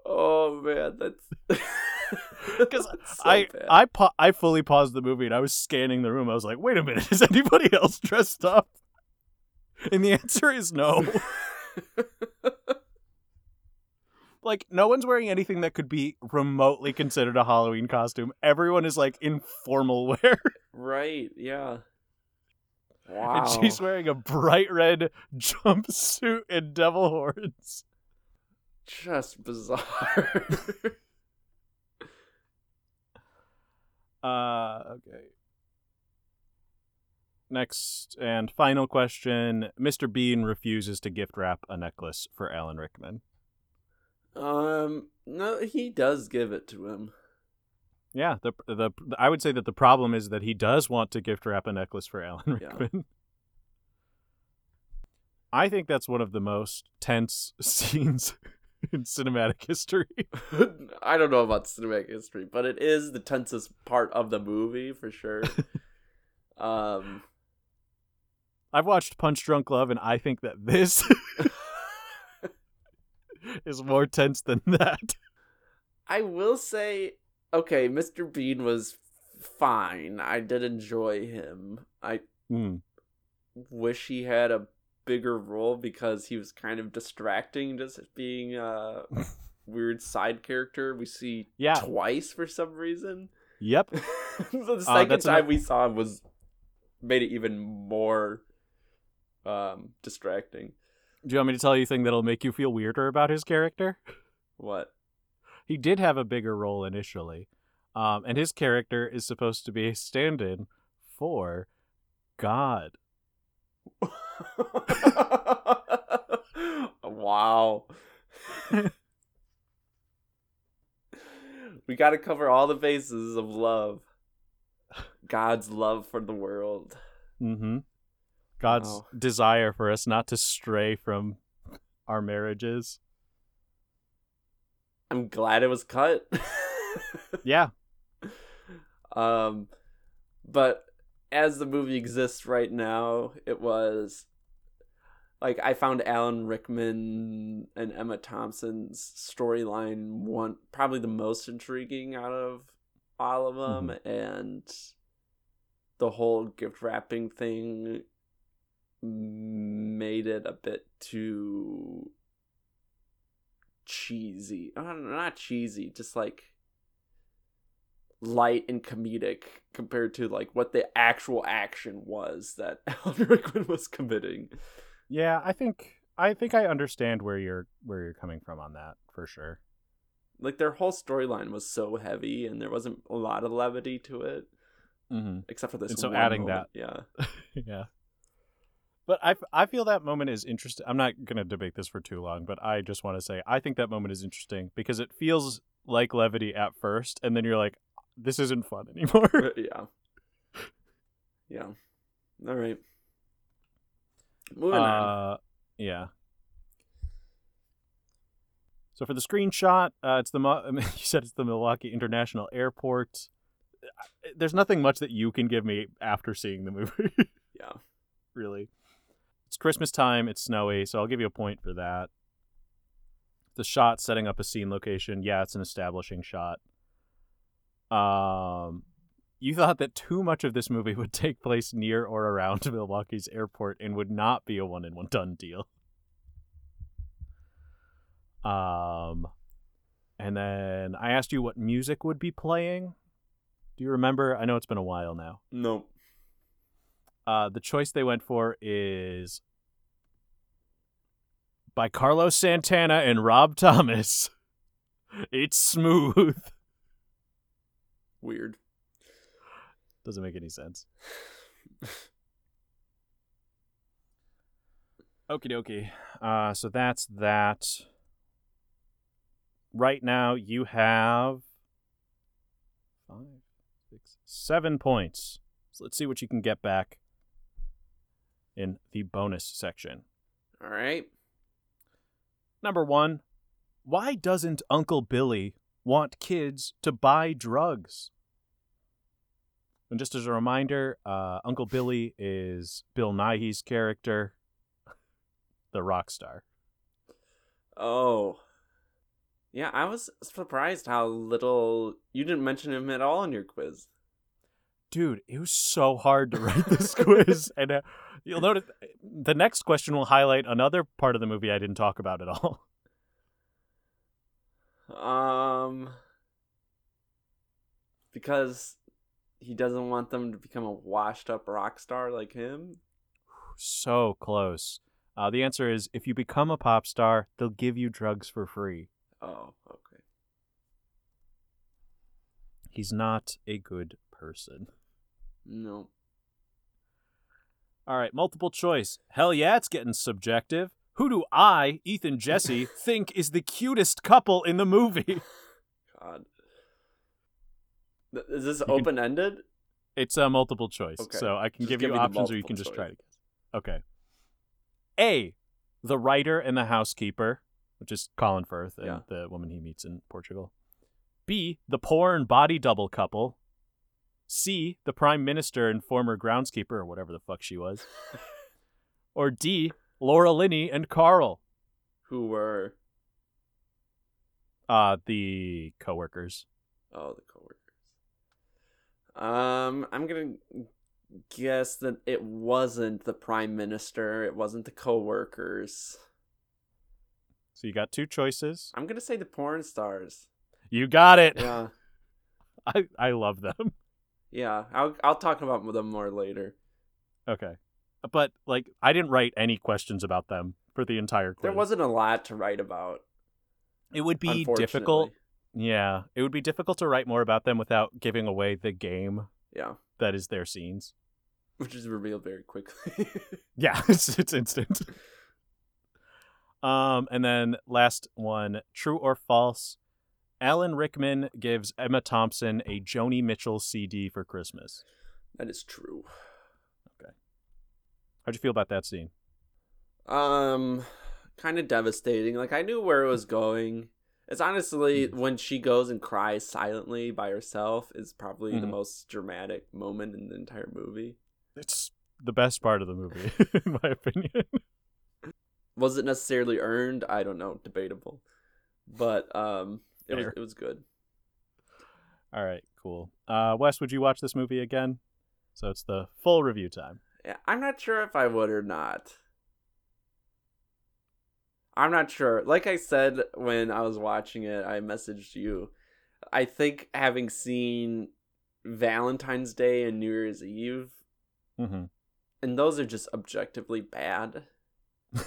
Oh man, that's 'Cause <laughs> That's so I bad. I pa- I fully paused the movie and I was scanning the room. I was like, "Wait a minute, <laughs> is anybody else dressed up?" And the answer is no. like no one's wearing anything that could be remotely considered a Halloween costume. Everyone is like in formal wear. right, yeah. Wow. And she's wearing a bright red jumpsuit and devil horns. just bizarre. <laughs> Uh, okay. Next and final question. Mr. Bean refuses to gift wrap a necklace for Alan Rickman. um, no, he does give it to him. Yeah, the the I would say that the problem is that he does want to gift wrap a necklace for Alan <laughs> Yeah. Rickman. I think that's one of the most tense <laughs> scenes in cinematic history. <laughs> I don't know about cinematic history, but it is the tensest part of the movie for sure. um, I've watched Punch Drunk Love, and I think that this is more tense than that. I will say, okay, Mr. Bean was fine. I did enjoy him. I Hmm. wish he had a bigger role because he was kind of distracting, just being a <laughs> weird side character we see Yeah. twice for some reason. Yep. so <laughs> the second that's time ano- we saw him was made it even more um distracting. Do you want me to tell you a thing that'll make you feel weirder about his character? What? He did have a bigger role initially, um, and his character is supposed to be a stand-in for God. <laughs> wow. <laughs> we got to cover all the bases of love. God's love for the world. Mm-hmm. God's Wow. desire for us not to stray from our marriages. I'm glad it was cut. <laughs> Yeah. um but as the movie exists right now, it was like I found Alan Rickman and Emma Thompson's storyline one probably the most intriguing out of all of them and the whole gift wrapping thing made it a bit too cheesy. Uh, not cheesy, just like light and comedic compared to like what the actual action was that <laughs> Alan Rickman was committing. Yeah, I think I think I understand where you're where you're coming from on that for sure. Like their whole storyline was so heavy and there wasn't a lot of levity to it Mm-hmm. except for this And so adding moment. yeah <laughs> yeah. But I, I feel that moment is interesting. I'm not going to debate this for too long, but I just want to say I think that moment is interesting because it feels like levity at first, and then you're like, this isn't fun anymore. <laughs> yeah yeah all right moving on uh, yeah. So for the screenshot, uh, it's the <laughs> you said it's the Milwaukee International Airport. There's nothing much that you can give me after seeing the movie. <laughs> yeah really. It's Christmas time, it's snowy, so I'll give you a point for that. The shot setting up a scene location, yeah, it's an establishing shot. Um you thought that too much of this movie <laughs> would take place near or around Milwaukee's airport and would not be a one and one done deal. Um and then I asked you what music would be playing. Do you remember? I know it's been a while now. nope Uh, the choice they went for is by Carlos Santana and Rob Thomas. <laughs> It's smooth. weird Doesn't make any sense. Okie dokie. Uh, so that's that. Right now, you have five, six, seven points. So let's see what you can get back in the bonus section. all right Number one, why doesn't Uncle Billy want kids to buy drugs? And just as a reminder, uh, Uncle Billy is Bill Nighy's character, <laughs> the rock star. oh yeah i was surprised how little you didn't mention him at all in your quiz Dude, it was so hard to write this <laughs> quiz. And uh, you'll notice the next question will highlight another part of the movie I didn't talk about at all. <laughs> Um, because he doesn't want them to become a washed-up rock star like him. So close. Uh, the answer is if you become a pop star, they'll give you drugs for free. Oh, okay. He's not a good person. No. All right, multiple choice. Hell yeah, it's getting subjective. Who do I, Ethan Jesse, <laughs> think is the cutest couple in the movie? <laughs> God. Is this open-ended? It's a multiple choice, Okay. so I can Just give you options or you can just try choice. to guess. Okay. A, the writer and the housekeeper, which is Colin Firth and Yeah. the woman he meets in Portugal. B, the porn body double couple. C, the prime minister and former groundskeeper, or whatever the fuck she was. <laughs> or D, Laura Linney and Carl, Who were uh, the coworkers. oh the coworkers? Um, I'm gonna guess that it wasn't the prime minister. It wasn't the coworkers. So you got two choices. I'm gonna say the porn stars. You got it. Yeah, <laughs> I, I love them. Yeah. I'll I'll talk about them more later. Okay. But like I didn't write any questions about them for the entire quiz. There wasn't a lot to write about. it would be difficult. Yeah, it would be difficult to write more about them without giving away the game Yeah. that is their scenes. which is revealed very quickly. <laughs> Yeah, <laughs> it's it's instant. Um, and then last one, true or false? Alan Rickman gives Emma Thompson a Joni Mitchell CD for Christmas. that is true. Okay. How'd you feel about that scene? Um, kind of devastating. Like I knew where it was going. It's honestly when she goes and cries silently by herself is probably the Mhm. most dramatic moment in the entire movie. It's the best part of the movie, <laughs> in my opinion. Was it necessarily earned? I don't know, debatable. But um, it was it was good. All right, cool. Uh, Wes, would you watch this movie again? So it's the full review time. Yeah, I'm not sure if I would or not. I'm not sure. Like I said when I was watching it, I messaged you. I think having seen Valentine's Day and New Year's Eve, Mm-hmm. and those are just objectively bad. <laughs>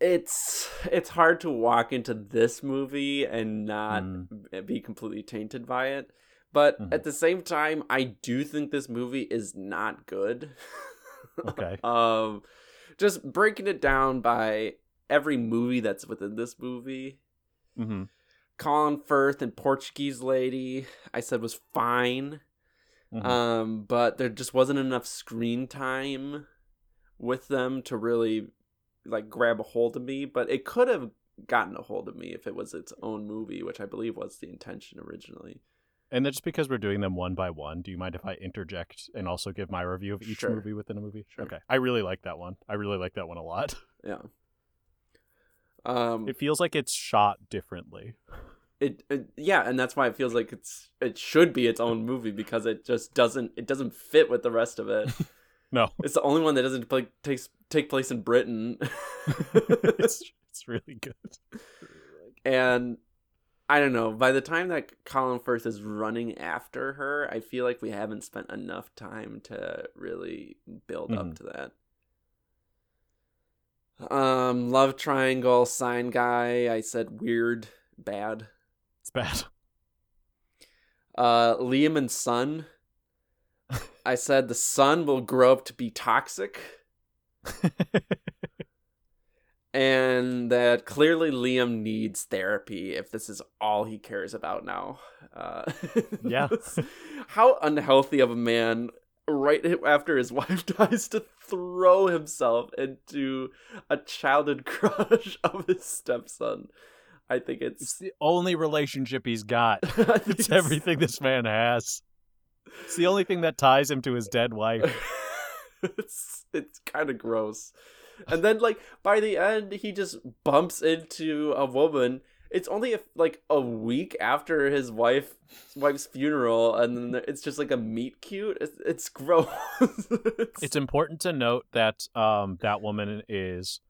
It's it's hard to walk into this movie and not Mm. be completely tainted by it. But Mhm. at the same time, I do think this movie is not good. <laughs> Okay. um just breaking it down by every movie that's within this movie. mm-hmm. Colin Firth and Portuguese Lady, I said was fine. Mhm. Um, but there just wasn't enough screen time with them to really like grab a hold of me. But it could have gotten a hold of me if it was its own movie, which I believe was the intention originally. And then just because we're doing them one by one, do you mind if I interject and also give my review of each Sure. movie within a movie? Sure. Okay. I really like that one. I really like that one a lot. <laughs> Yeah. Um, It feels like it's shot differently. it, it yeah and that's why it feels like it's it should be its own movie because it just doesn't it doesn't fit with the rest of it <laughs> No, <laughs> it's the only one that doesn't play, takes take place in britain <laughs> it's it's really good. and i don't know by the time that colin firth is running after her i feel like we haven't spent enough time to really build up Mhm. to that um love triangle sign guy i said weird bad It's bad. Uh, Liam and Son. I said the son will grow up to be toxic, and that clearly Liam needs therapy if this is all he cares about now. Uh, <laughs> Yeah. How unhealthy of a man, right after his <laughs> wife dies, to throw himself into a childhood <laughs> crush of his stepson. I think it's it's. the only relationship he's got. It's everything this man has. It's the only thing that ties him to his dead wife. <laughs> it's it's kind of gross. And then like by the end he just bumps into a woman. It's only a, like a week after his wife wife's funeral and then it's just like a meet cute. It's, it's gross. it's, <laughs> It's important to note that um, that woman is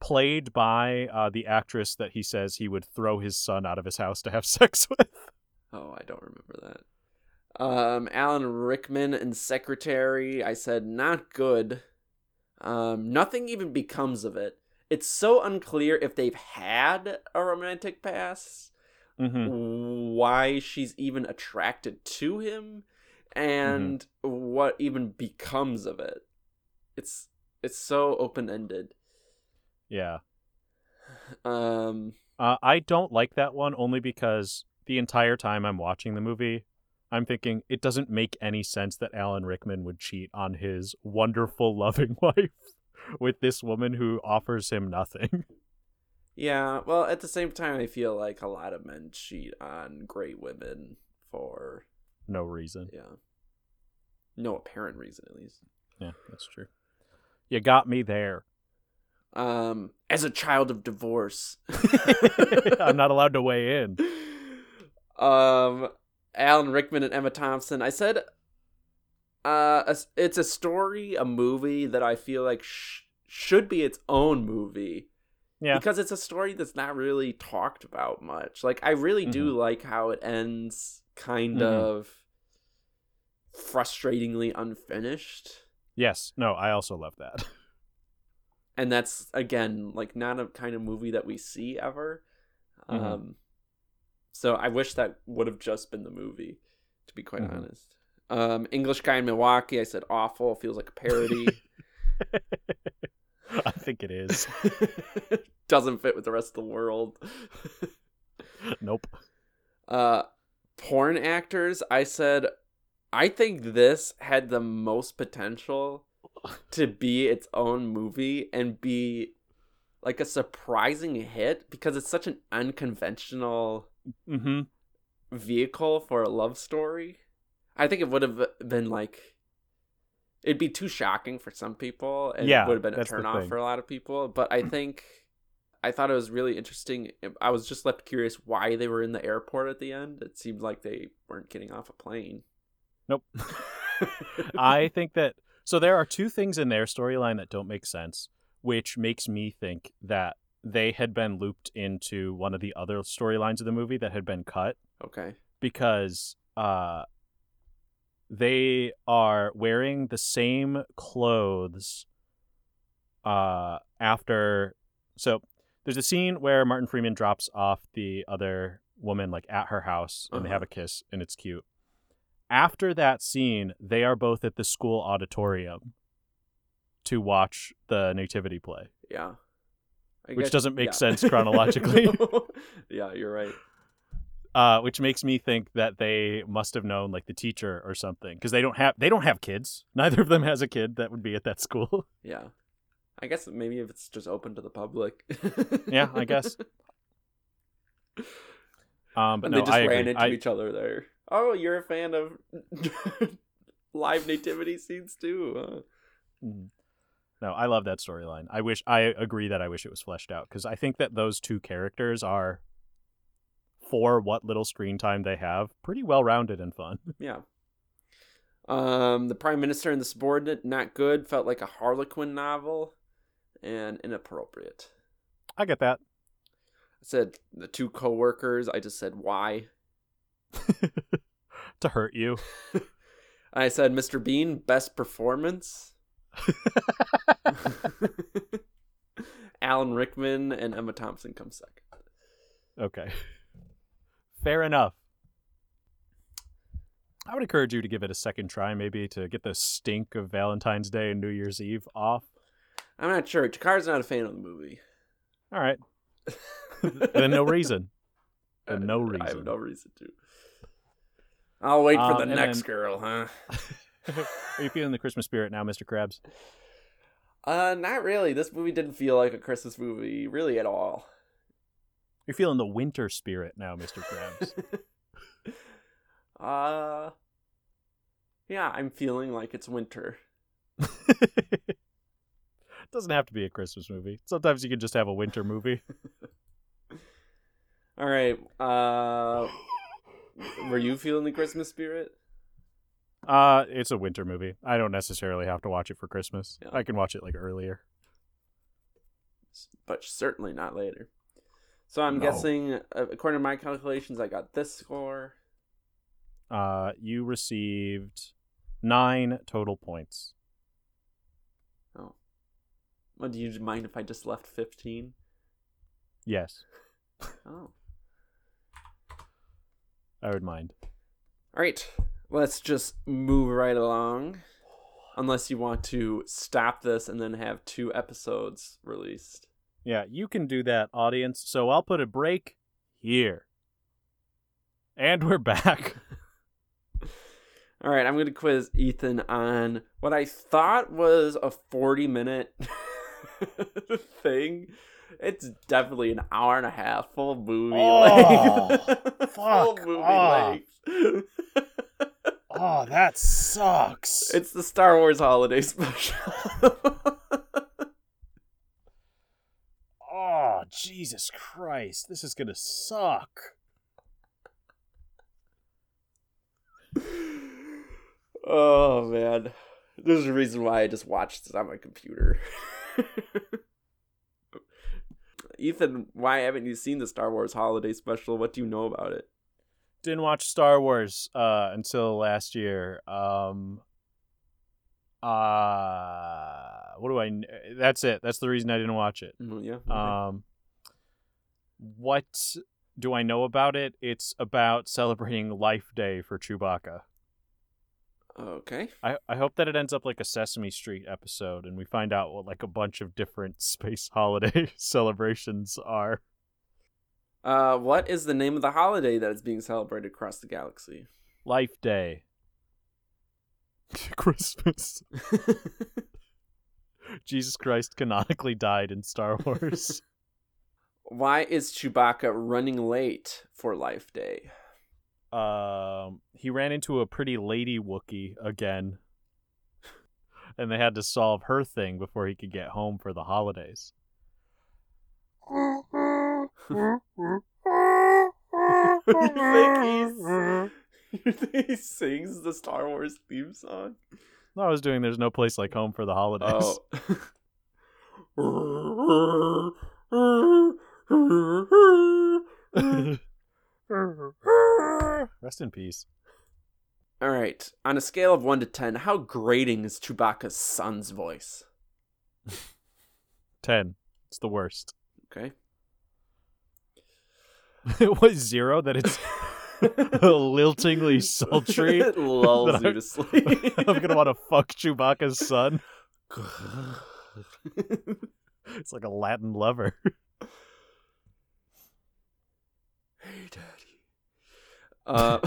played by uh, the actress that he says he would throw his son out of his house to have <laughs> sex with. Oh, I don't remember that. Um, Alan Rickman and Secretary. I said not good. Um, nothing even becomes of it. It's so unclear if they've had a romantic past, Mm-hmm. why she's even attracted to him, and what even becomes of it. It's it's so open ended. Yeah. <sighs> Um, Uh, I don't like that one only because the entire time I'm watching the movie, I'm thinking it doesn't make any sense that Alan Rickman would cheat on his wonderful, <laughs> loving wife with this woman who offers him nothing. <laughs> Yeah, well, at the same time, I feel like a lot of men cheat on great women for, no reason. yeah, no apparent reason, at least. Yeah, that's true. You got me there. Um, as a child of divorce, <laughs> I'm not allowed to weigh in. Um, Alan Rickman and Emma Thompson. I said, uh, it's a story, a movie that I feel like sh- should be its own movie. Yeah. because it's a story that's not really talked about much. Like I really do like how it ends kind Mhm. of frustratingly unfinished. Yes. No, I also love that. <laughs> And that's again like not a kind of movie that we see ever. Mhm. Um so I wish that would have just been the movie, to be quite Mhm. honest. Um, English guy in Milwaukee. I said awful. Feels like a parody. <laughs> <laughs> I think it is. <laughs> Doesn't fit with the rest of the world. Nope. Uh, porn actors. I said, I think this had the most potential to be its own movie and be like a surprising hit because it's such an unconventional Mm-hmm. vehicle for a love story. I think it would have been like it'd be too shocking for some people and Yeah, it would have been a that's the turn off for a lot of people, but I <clears throat> think I thought it was really interesting. I was just left curious why they were in the airport at the end. It seemed like they weren't getting off a plane. Nope. <laughs> I think that so there are two things in their storyline that don't make sense, which makes me think that they had been looped into one of the other storylines of the movie that had been cut okay. because uh they are wearing the same clothes uh after so there's a scene where Martin Freeman drops off the other woman like at her house and they Uh-huh. have a kiss and it's cute. After that scene, they are both at the school auditorium to watch the nativity play. Yeah. I Which guess- doesn't make yeah. sense <laughs> chronologically. <laughs> yeah, you're right. uh, which makes me think that they must have known like the teacher or something because they don't have they don't have kids. <laughs> Neither of them has a kid that would be at that school. Yeah. I guess maybe if it's just open to the public. Yeah, I guess. Um, but and no, they just I ran agree. into I, each other there. Oh, you're a fan of live nativity scenes too. Huh? No, I love that storyline. I wish I agree that I wish it was fleshed out because I think that those two characters are, for what little screen time they have, pretty well rounded and fun. <laughs> Yeah. Um, the prime minister and the subordinate, not good. Felt like a Harlequin novel, and inappropriate. I get that. I said the two co-workers. I just said why. <laughs> to hurt you. <laughs> I said Mr. Bean best performance. <laughs> Alan Rickman and Emma Thompson come second. Okay. Fair enough. I would encourage you to give it a second try, maybe to get the stink of Valentine's Day and New Year's Eve off. I'm not sure. Jakar's not a fan of the movie. All right. <laughs> then no reason. Then no I have reason. no reason to. I'll wait for Um, the next then- girl, huh? <laughs> <laughs> Are you feeling the Christmas spirit now, Mr. Krabs? Uh, not really. This movie didn't feel like a Christmas movie, really at all. You're feeling the winter spirit now, Mr. Krabs. <laughs> uh, yeah, I'm feeling like it's winter. <laughs> Doesn't have to be a Christmas movie. Sometimes you can just have a winter movie. All right. Uh, were you feeling the Christmas spirit? Uh, it's a winter movie. I don't necessarily have to watch it for Christmas. Yeah. I can watch it like earlier. But certainly not later. So I'm No. guessing, uh, according to my calculations, I got this score. Uh, you received nine total points. Oh. Well, do you mind if I just left 15? Yes, <laughs> Oh. I would mind. All right. Let's just move right along. Unless you want to stop this and then have two episodes released. Yeah, you can do that, audience. So I'll put a break here. And we're <laughs> back. <laughs> All right, I'm going to quiz Ethan on what I thought was a 40 minute <laughs> thing. It's definitely an hour and a half, full movie Oh, length. full movie off. length. Oh, that sucks. it's the Star Wars holiday <laughs> special. oh, Jesus Christ. This is going to suck. oh man, there's a reason why I just watched this on my computer. <laughs> Ethan, why haven't you seen the Star Wars holiday special? What do you know about it? Didn't watch Star Wars uh, until last year. Um, uh, what do I. kn- That's it. That's the reason I didn't watch it. Mm, Yeah. Um, what do I know about it? It's about celebrating Life Day for Chewbacca. Okay. I, I hope that it ends up like a Sesame Street episode and we find out what like a bunch of different <laughs> space holiday <laughs> celebrations are. Uh, what is the name of the holiday that is being celebrated across the galaxy? Life Day. <laughs> Christmas. <laughs> Jesus Christ canonically died in Star Wars. <laughs> Why is Chewbacca running late for Life Day? um, he ran into a pretty lady Wookiee again. And they had to solve her thing before he could get home for the holidays. You think he's <laughs> you think he sings the Star Wars theme song? No, I was doing There's No Place Like Home for the holidays. Oh. <laughs> Rest in peace. All right. On a scale of 1 to 10, how grating is Chewbacca's son's voice? <laughs> 10. It's the worst. Okay. <laughs> it was zero that it's <laughs> <laughs> liltingly sultry. it lulls you to sleep. I'm gonna want to fuck Chewbacca's son. It's like a Latin lover. hey, daddy. Uh,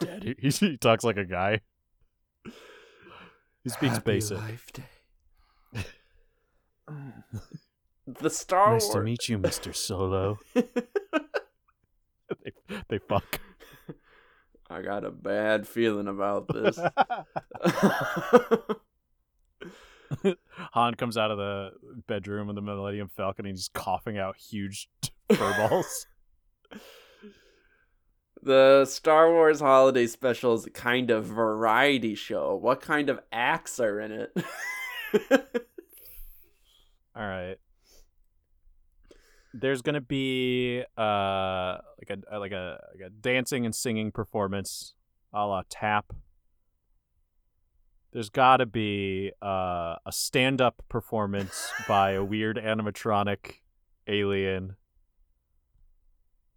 Daddy. He, he talks like a guy. He speaks Happy basic. Life Day. the Star Nice Wars. to meet you, Mr. Solo. They, they fuck. I got a bad feeling about this. <laughs> <laughs> Han comes out of the bedroom in the Millennium Falcon and he's coughing out huge <laughs> fur balls. the Star Wars Holiday Special is a kind of variety show. What kind of acts are in it? All right. There's gonna be uh like a like a like a dancing and singing performance, a la tap. There's got to be uh, a stand-up performance <laughs> by a weird animatronic alien,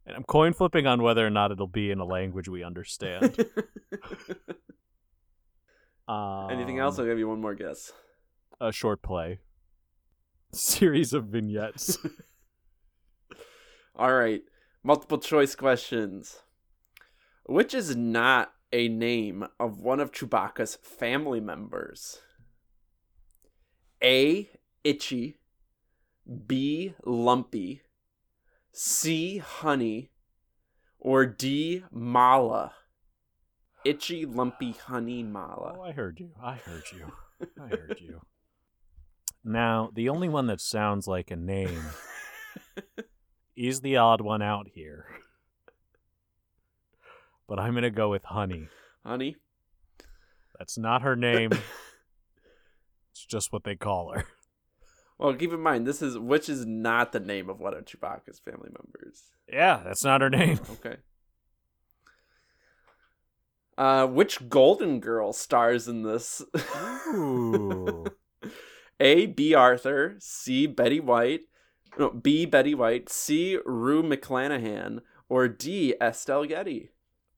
and I'm coin flipping on whether or not it'll be in a language we understand. Um, <laughs> Anything else? I'll give you one more guess. A short play, <laughs> series of vignettes. All right. Multiple choice questions. Which is not a name of one of Chewbacca's family members? A. Itchy. B. Lumpy. C. Honey. Or D. Mala. Itchy, lumpy, honey, mala. Oh. I heard you. I heard you. I heard you. <laughs> Now, the only one that sounds like a name <laughs> is the odd one out here. <laughs> But I'm going to go with Honey. honey? That's not her name. It's just what they call her. <laughs> Well, keep in mind, this is which is not the name of one of Chewbacca's family members. Yeah, that's not her name. <laughs> Okay. Uh, which Golden Girl stars in this? Ooh. A. B. Arthur. C. Betty White. No, B. Betty White. C. Rue McClanahan. Or D. Estelle Getty.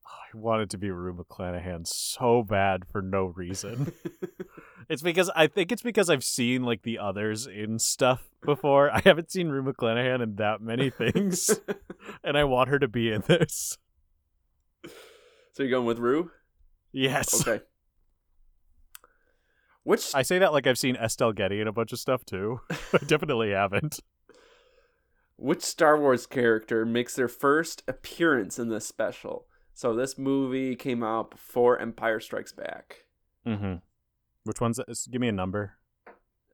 Oh, I wanted to be Rue McClanahan so bad for no reason. <laughs> It's because I think it's because I've seen like the others in stuff before. I haven't seen Rue McClanahan in that many things, <laughs> and I want her to be in this. so you're going with Rue? Yes. Okay. Which I say that like I've seen Estelle Getty in a bunch of stuff too. <laughs> I definitely haven't. Which Star Wars character makes their first appearance in this special? So this movie came out before Empire Strikes Back. Mm-hmm. Which one's? Give me a number.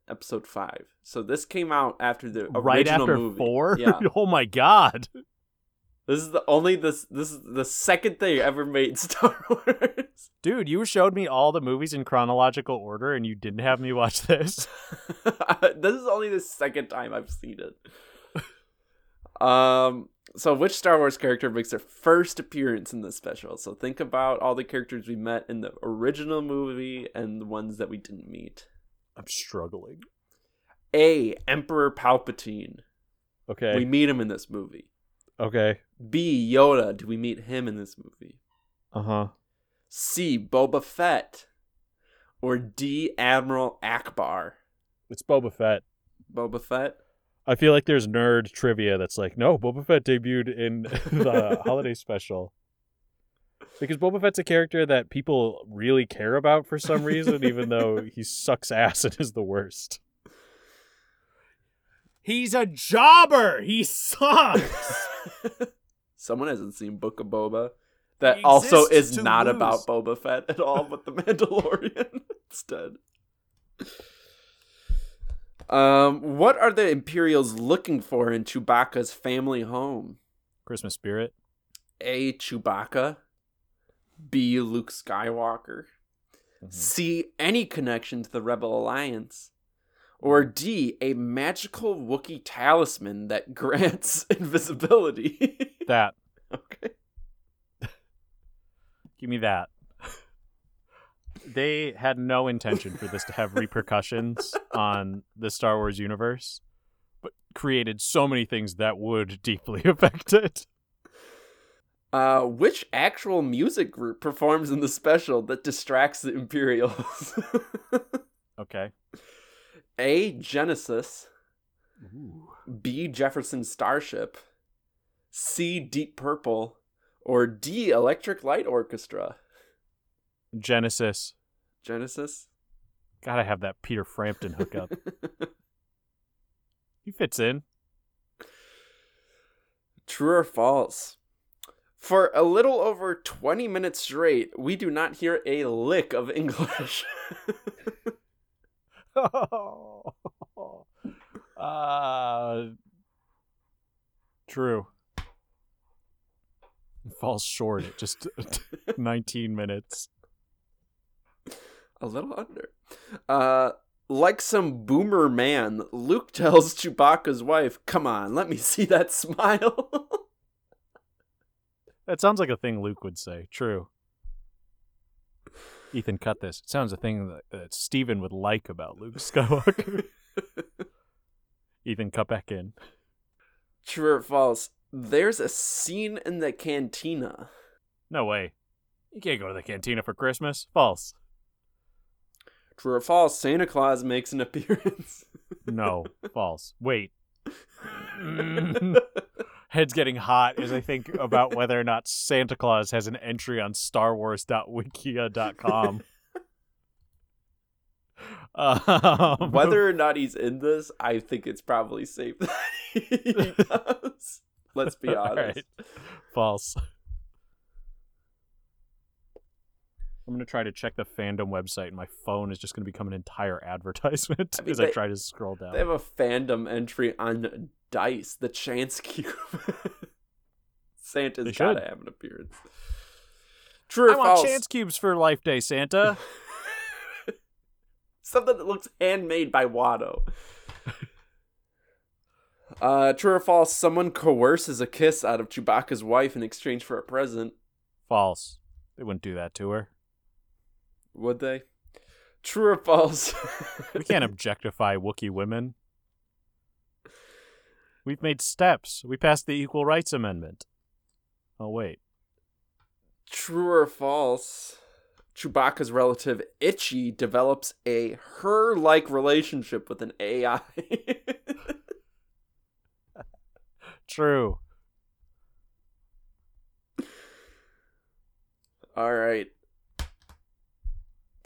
episode five. So this came out after the original right after movie. four. Yeah, <laughs> oh my god. this is the only this this is the second thing ever made <laughs> Star Wars. Dude, you showed me all the movies in chronological order, and you didn't have me watch this. <laughs> this is only the second time I've seen it. Um. So which Star Wars character makes their first appearance in this special? So think about all the characters we met in the original movie and the ones that we didn't meet. I'm struggling. A. Emperor Palpatine. Okay. We meet him in this movie. okay. B. Yoda. Do we meet him in this movie? Uh huh. C. Boba Fett. or D. Admiral Ackbar? It's Boba Fett. Boba Fett. I feel like there's nerd trivia that's like, no, Boba Fett debuted in <laughs> the holiday special. Because Boba Fett's a character that people really care about for some reason, even though <laughs> he sucks ass and is the worst. He's a jobber. He sucks. <laughs> Someone hasn't seen Book of Boba. That He also is not lose. about Boba Fett at all, but the Mandalorian instead. Um, what are the Imperials looking for in Chewbacca's family home? Christmas spirit. A. Chewbacca. B. Luke Skywalker. C. Any connection to the Rebel Alliance. Or D. A magical Wookiee talisman that <laughs> grants invisibility. That. <laughs> okay. Give me that. They had no intention for this to have repercussions <laughs> on the Star Wars universe, but created so many things that would deeply <laughs> affect it. Uh, which actual music group performs in the special that distracts the Imperials? <laughs> Okay. A. Genesis. Ooh. B. Jefferson Starship. C. Deep Purple. Or D. Electric Light Orchestra. Genesis. Genesis? Gotta have that Peter Frampton hookup. <laughs> he fits in. True or false? For a little over 20 minutes straight, we do not hear a lick of English. <laughs> uh, true. It falls short at just <laughs> 19 minutes. A little under. Uh, like some boomer man, Luke tells Chewbacca's wife, Come on, let me <laughs> see that smile. <laughs> That sounds like a thing Luke would say. True. Ethan, cut this. It sounds a thing that, that Steven would like about Luke Skywalker. <laughs> Ethan, cut back in. True or false? There's a scene in the cantina. No way. You can't go to the cantina for Christmas. False. True or false? Santa Claus makes an <laughs> appearance. No. False. Wait. <laughs> Mm. <laughs> Head's getting hot as I think about whether or not Santa Claus has an entry on StarWars.wikia.com. Um, Whether or not he's in this, I think it's probably safe that he does. Let's be honest. right. False. I'm gonna try to check the fandom website, and my phone is just gonna become an entire <laughs> advertisement I mean, as I try to scroll down. They have a fandom entry on Dice, the Chance Cube. <laughs> Santa's They gotta should. have an appearance. True or I want false? chance cubes for Life Day, Santa. <laughs> Something that looks handmade by Watto. Uh, true or false? Someone coerces a kiss out of Chewbacca's wife in exchange for a present. False. They wouldn't do that to her. Would they? True or false? We can't objectify Wookiee women. We've made steps. We passed the Equal Rights Amendment. Oh wait. True or false? Chewbacca's relative Itchy develops a her-like relationship with an AI. <laughs> True. All right.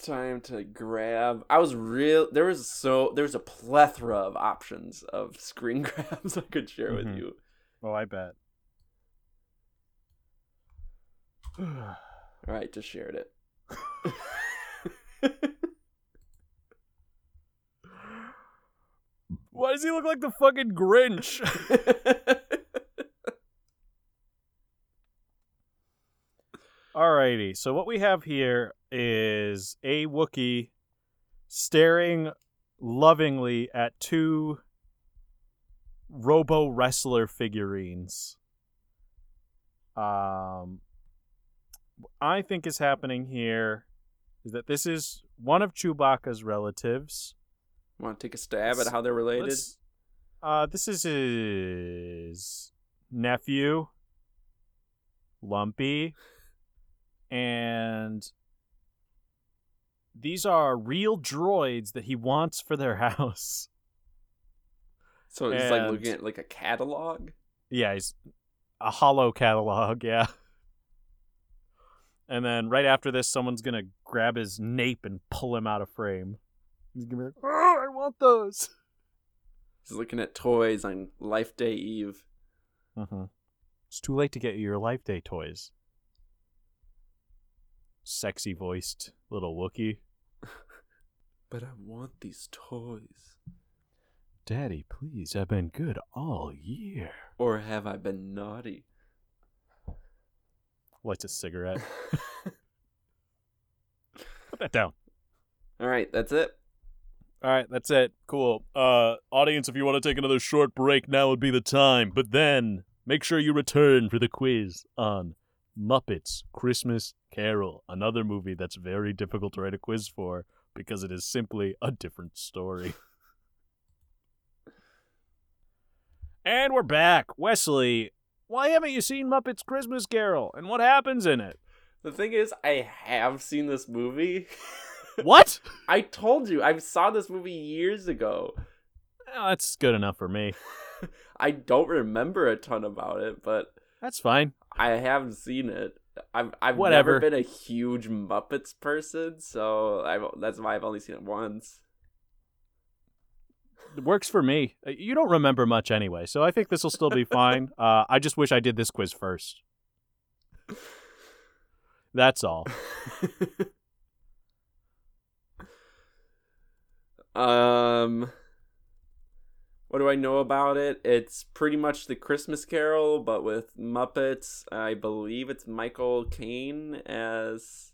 Time to grab. I was real. There was so there's a plethora of options of <laughs> screen grabs I could share with Mhm. you. Oh, I bet. All <sighs> right, just shared it. <laughs> Why does he look like the fucking Grinch? <laughs> Alrighty, so what we have here is a Wookiee staring lovingly at two Robo Wrestler figurines. Um, I think is happening here is that this is one of Chewbacca's relatives. Want to take a stab at how they're related? Let's- Uh, this is his nephew, Lumpy, and these are real droids that he wants for their <laughs> house. So it's like looking at like a catalog. Yeah, he's a hollow catalog, <laughs> yeah. And then right after this, someone's gonna grab his nape and pull him out of frame. He's gonna be like, "Oh, I want those." He's looking at toys on Life Day Eve. Mm-hmm. It's too late to get your Life Day toys. Sexy voiced little Wookiee. But I want these toys. Daddy, please, I've been good all year. Or have I been naughty? Lights a cigarette. <laughs> Put that down. All right, that's it. All right, that's it. Cool. Uh, audience, if you want to take another short break, now would be the time. But then, make sure you return for the quiz on Muppets Christmas Carol, another movie that's very difficult to write a quiz for because it is simply a different story. and we're back. Wesley, why haven't you seen Muppets Christmas Carol? And what happens in it? The thing is, I have seen this movie. <laughs> What? I told you, I saw this movie years ago. Oh, that's good enough for me. <laughs> I don't remember a ton about it, but That's fine. I haven't seen it. I've I've Whatever. never been a huge Muppets person, so I've, that's why I've only seen it once. It works for me. Uh, You don't remember much anyway, so I think this will still be <laughs> fine. Uh, I just wish I did this quiz first. That's all. <laughs> Um, what do I know about it? It's pretty much the Christmas Carol, but with Muppets. I believe it's Michael Caine as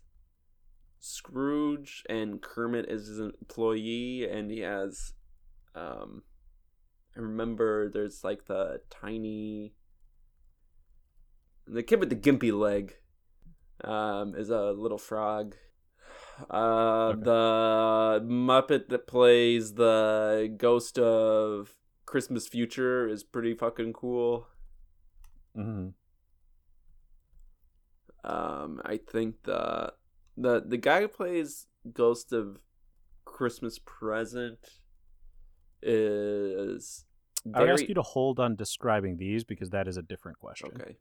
Scrooge, and Kermit is his employee, and he has, um, I remember there's like the tiny, the kid with the gimpy leg, um, is a little frog. Uh, Okay. the Muppet that plays the ghost of Christmas Future is pretty fucking cool. hmm Um, I think the the the guy who plays Ghost of Christmas Present is I would ask you to hold on describing these because that is a different question. okay.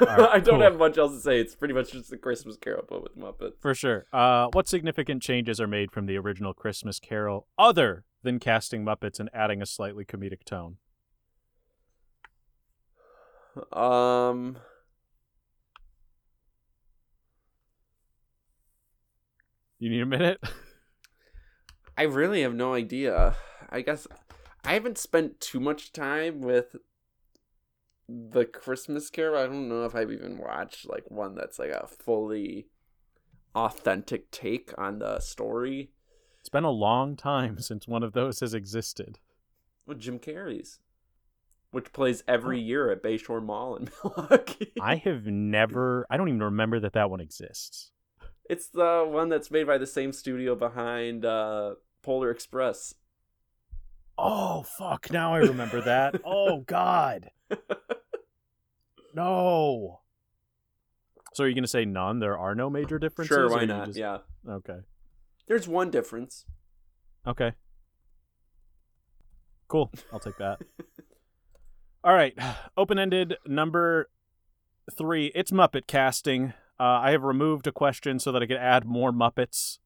right, <laughs> I don't cool. have much else to say. It's pretty much just the Christmas Carol, but with Muppets. For sure. Uh, what significant changes are made from the original Christmas Carol other than casting Muppets and adding a slightly comedic tone? Um, You need a minute? <laughs> I really have no idea. I guess I haven't spent too much time with the Christmas Carol. I don't know if I've even watched like one that's like a fully authentic take on the story. It's been a long time <laughs> since one of those has existed. With Jim Carrey's, which plays every year at Bayshore Mall in <laughs> Milwaukee. I have never, I don't even remember that that one exists. It's the one that's made by the same studio behind uh, Polar Express. Oh, fuck. Now I remember <laughs> that. oh, God. No. So are you going to say none? There are no major differences? Sure, why not? just- Yeah, Okay. There's one difference. Okay. Cool. I'll take that. <laughs> All right. Open ended number three. It's Muppet casting. Uh, I have removed a question so that I could add more Muppets.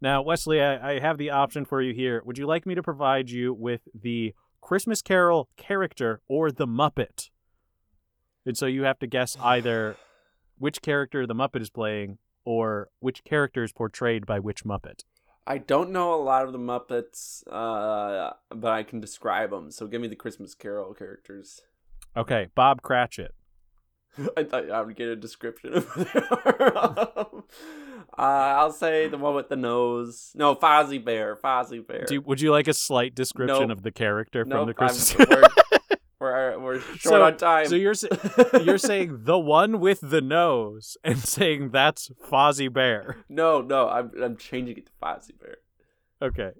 now, Wesley, I, I have the option for you here. Would you like me to provide you with the Christmas Carol character or the Muppet? And so you have to guess either which character the Muppet is playing or which character is portrayed by which Muppet. I don't know a lot of the Muppets, uh, but I can describe them. So give me the Christmas Carol characters. Okay, Bob Cratchit. <laughs> I thought I would get a description of um, <laughs> uh, I'll say the one with the nose. No, Fozzie Bear. Fozzie Bear. Do you, would you like a slight description Nope. of the character from the Christmas? <laughs> We're, <laughs> short So- on time. so you're <laughs> you're saying the one with the nose and <laughs> saying that's Fozzie Bear. no, no, I'm I'm changing it to Fozzie Bear. Okay.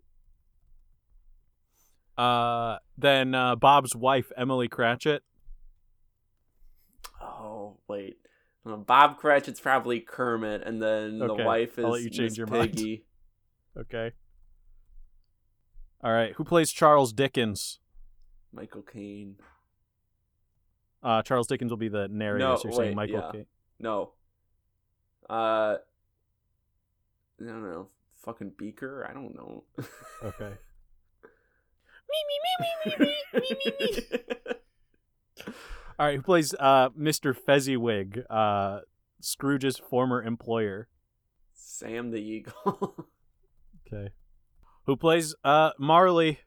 Uh, then uh, Bob's wife Emily Cratchit. Oh wait, Uh, Bob Cratchit's probably Kermit, and then Okay, the wife I'll let is you change your mind. Piggy. Okay. All right. Who plays Charles Dickens? Michael Caine. Uh, Charles Dickens will be the narrator. No, so you're saying Michael yeah. Caine. No. Uh. I don't know. Fucking Beaker. I don't know. Okay. All right. Who plays uh, Mr. Fezziwig, uh, Scrooge's former employer? Sam the Eagle. <laughs> Okay. Who plays uh, Marley, a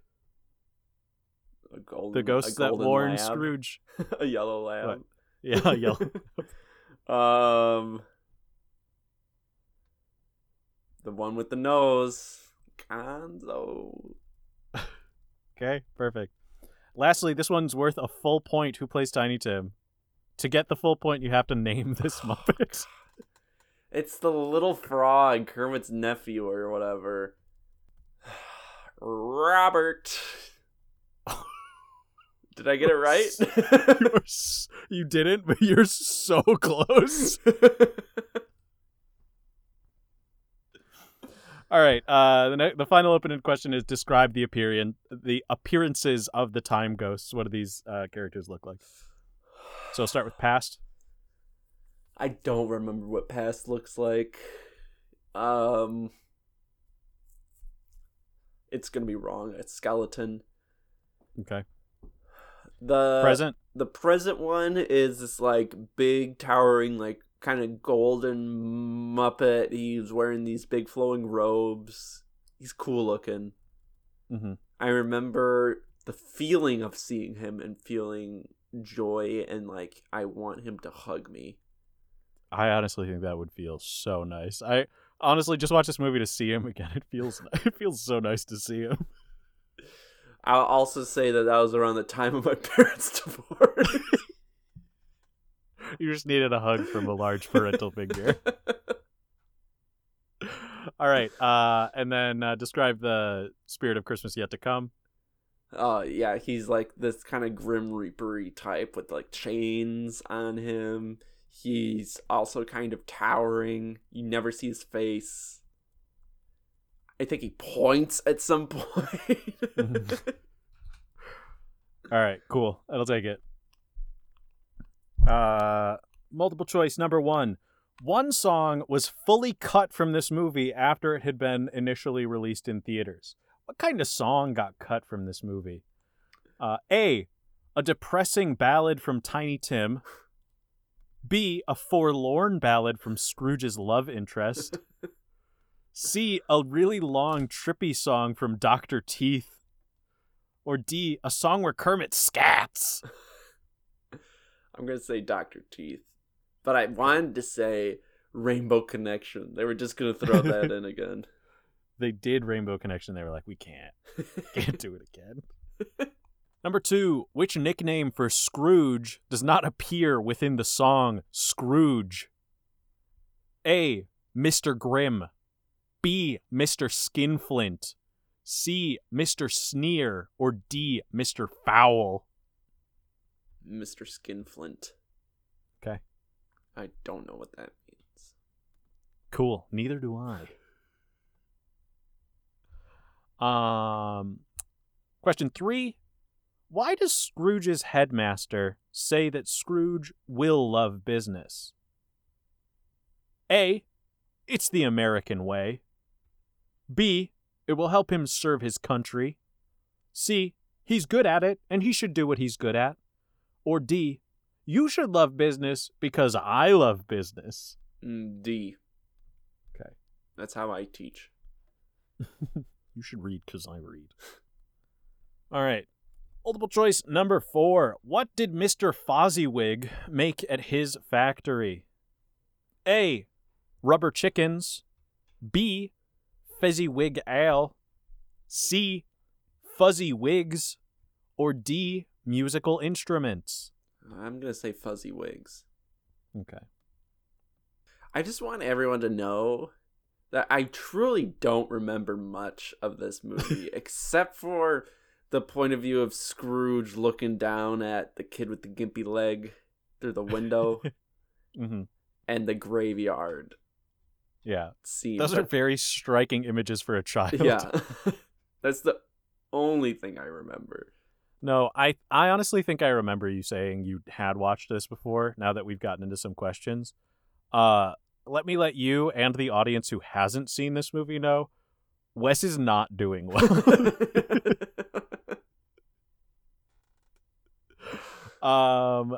golden, the ghost that warned lab. Scrooge? <laughs> a yellow lab. Yeah, yellow. <laughs> <laughs> Um, the one with the nose, Gonzo. Okay, perfect. Lastly, this one's worth a full point. Who plays Tiny Tim? To get the full point, you have to name this Muppet. It's the little frog, Kermit's nephew or whatever. <sighs> Robert. Did I get it right? <laughs> You're you didn't, but you're so close. <laughs> All right. Uh, the ne- the final open-ended question is: Describe the appearance the appearances of the time ghosts. What do these uh, characters look like? So, I'll start with past. I don't remember what past looks like. Um It's going to be wrong. It's skeleton. Okay. The Present. the present one is this like big towering like kind of golden muppet. He's wearing these big flowing robes. He's cool looking. hmm I remember the feeling of seeing him and feeling joy and like I want him to hug me. I honestly think that would feel so nice. I honestly just watch this movie to see him again. It feels <laughs> it feels so nice to see him. I'll also say that that was around the time of my <laughs> parents' divorce. You just needed a hug from a large parental figure. <laughs> All right. Uh, and then uh, describe the spirit of Christmas yet to come. uh yeah, he's like this kind of grim reapery type with like chains on him. He's also kind of towering. You never see his face. I think he points at some <laughs> point. <laughs> All right. Cool. I'll take it. Uh, multiple choice number one. One song was fully cut from this movie after it had been initially released in theaters. What kind of song got cut from this movie? Uh, A. A depressing ballad from Tiny Tim. B. A forlorn ballad from Scrooge's love interest. <laughs> C. A really long, trippy song from Dr. Teeth. Or D. A song where Kermit scats. <laughs> I'm gonna say Doctor Teeth, but I wanted to say Rainbow Connection. They were just gonna throw that <laughs> in again. They did Rainbow Connection. They were like, we can't. <laughs> Can't do it again. Number two, which nickname for Scrooge does not appear within the song Scrooge? A. Mr. Grimm. B. Mr. Skinflint. C. Mr. Sneer. Or D. Mr. Foul. Mr. Skinflint. Okay. I don't know what that means. Cool. Neither do I. Um, question three. Why does Scrooge's headmaster say that Scrooge will love business? A. It's the American way. B. It will help him serve his country. C. He's good at it and he should do what he's good at. Or D. You should love business because I love business. Mm, D. Okay. That's how I teach. <laughs> You should read because I read. <laughs> All right. Multiple choice number four. What did Mr. Fozziwig make at his factory? A. Rubber chickens. B. Fezziwig ale. C. Fuzzy wigs. Or D. Musical instruments. I'm gonna say fuzzy wigs. Okay. I just want everyone to know that I truly don't remember much of this <laughs> movie except for the point of view of Scrooge looking down at the kid with the gimpy leg through the window. <laughs> hmm and the graveyard Yeah. scene. Those are very striking images for a child. yeah. <laughs> <laughs> That's the only thing I remember. No, I I honestly think I remember you saying you had watched this before. Now that we've gotten into some questions, uh, let me let you and the audience who hasn't seen this movie know Wes is not doing well. <laughs> um,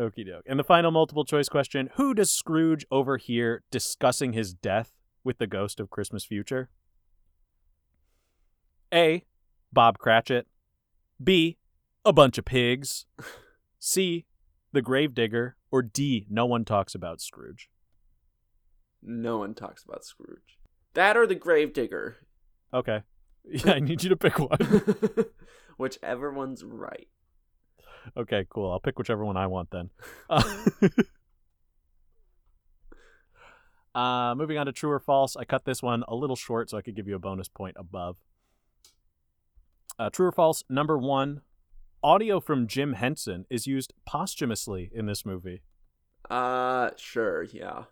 okie doke. And the final multiple choice question: Who does Scrooge overhear discussing his death with the ghost of Christmas future? A. Bob Cratchit. B. A bunch of pigs. C. The gravedigger. Or D. No one talks about Scrooge. no one talks about Scrooge. That or the gravedigger. Okay. <laughs> Yeah, I need you to pick one. <laughs> Whichever one's right. Okay, cool. I'll pick whichever one I want then. <laughs> Uh, <laughs> uh, moving on to true or false. I cut this one a little short so I could give you a bonus point above. Uh, true or false? Number one. Audio from Jim Henson is used posthumously in this movie. Uh, sure, yeah.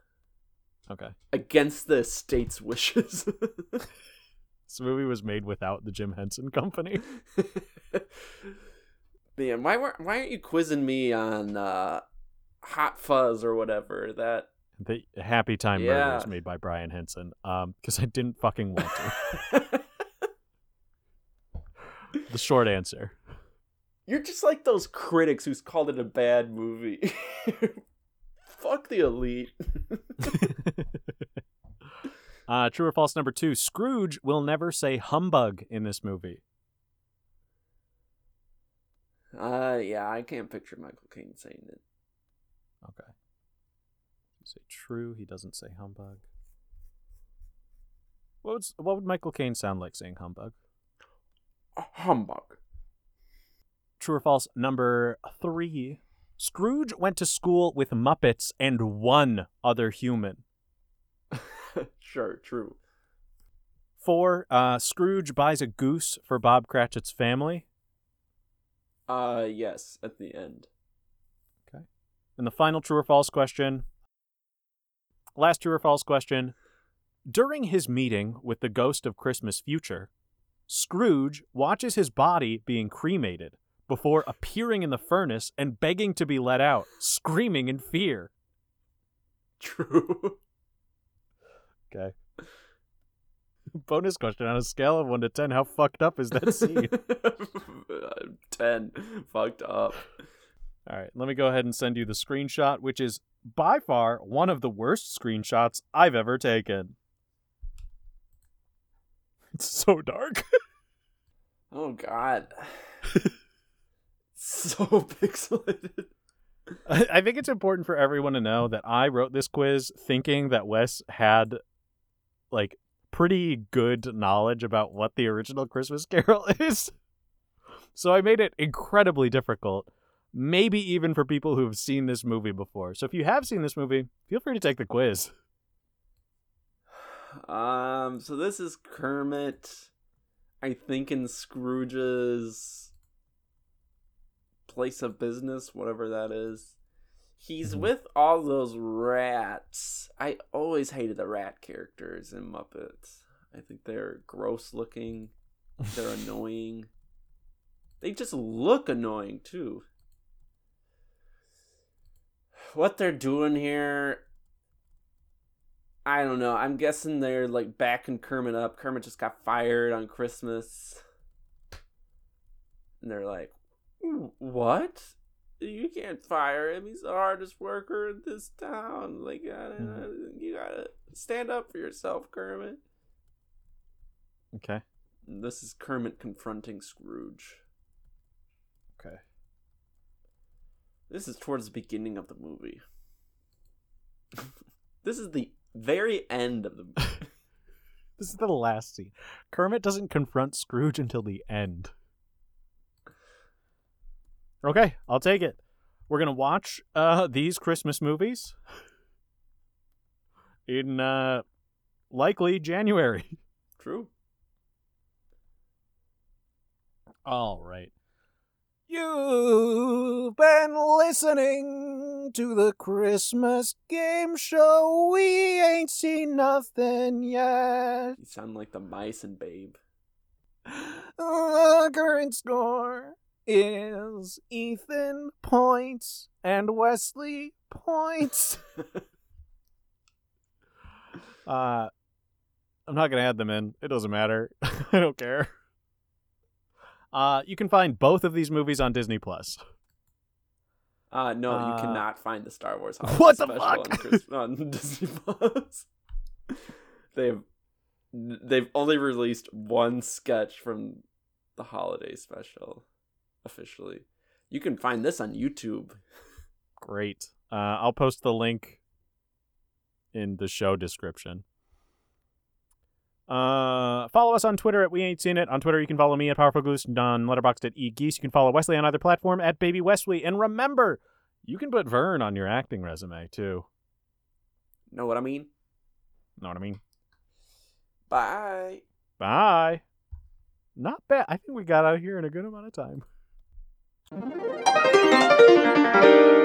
Okay. Against the state's wishes. <laughs> This movie was made without the Jim Henson Company. Man, why weren't why aren't you quizzing me on uh, Hot Fuzz or whatever? That The Happy Time Yeah. Murders made by Brian Henson. Um, because I didn't fucking want to. <laughs> the short answer. You're just like those critics who's called it a bad movie. <laughs> Fuck the elite. <laughs> uh, true or false number two. Scrooge will never say humbug in this movie. Uh, yeah, I can't picture Michael Caine saying it. Okay. Say true. He doesn't say humbug. What would what would Michael Caine sound like saying humbug? A humbug. True or false number three. Scrooge went to school with Muppets and one other human. <laughs> sure, true. Four. Uh, Scrooge buys a goose for Bob Cratchit's family. Uh, yes, at the end. Okay. And the final true or false question. Last true or false question. During his meeting with the ghost of Christmas future, Scrooge watches his body being cremated before appearing in the furnace and begging to be let out, screaming in fear. <laughs> True. Okay. <laughs> Bonus question on a scale of 1 to 10, how fucked up is that <laughs> scene? Ten. Fucked up. All right, let me go ahead and send you the screenshot, which is by far one of the worst screenshots I've ever taken. <laughs> It's so dark. Oh God. so pixelated. I I think it's important for everyone to know that I wrote this quiz thinking that Wes had like pretty good knowledge about what the original Christmas <laughs> Carol is. So I made it incredibly difficult, maybe even for people who have seen this movie before. So if you have seen this movie, feel free to take the quiz. <sighs> Um, so this is Kermit, I think in Scrooge's place of business, whatever that is. He's Mhm. with all those rats. I always hated the rat characters in Muppets. I think they're gross looking. They're <laughs> annoying. They just look annoying too. What they're doing here, I don't know. I'm guessing they're like backing Kermit up. Kermit just got fired on Christmas. And they're like, What? You can't fire him. He's the hardest worker in this town. Like, uh, you gotta stand up for yourself, Kermit. Okay. This is Kermit confronting Scrooge. Okay. This is towards the beginning of the movie. <laughs> this is the very end of the <laughs> movie. This is the last scene. Kermit doesn't confront Scrooge until the end. Okay, I'll take it. We're gonna watch uh these Christmas movies in uh likely January. <laughs> True. All right. You've been listening to the Christmas game show. We ain't seen nothing yet. You sound like the mice and Babe. The current score is Ethan points and Wesley points. <laughs> <laughs> uh, I'm not gonna add them in. It doesn't matter. <laughs> I don't care. Uh, you can find both of these movies on Disney Plus. Uh, no, Uh, you cannot find the Star Wars holiday What the special fuck? On, on Disney Plus. they've they've only released one sketch from the holiday special officially. You can find this on YouTube. Great. Uh, I'll post the link in the show description. Uh, follow us on Twitter at We Ain't Seen It. On Twitter, you can follow me at Powerful Goose on Letterboxd at eGeese. You can follow Wesley on either platform at Baby Wesley. And remember, you can put Vern on your acting resume too. Know what I mean? Know what I mean? Bye. Bye. Not bad. I think we got out of here in a good amount of time thank you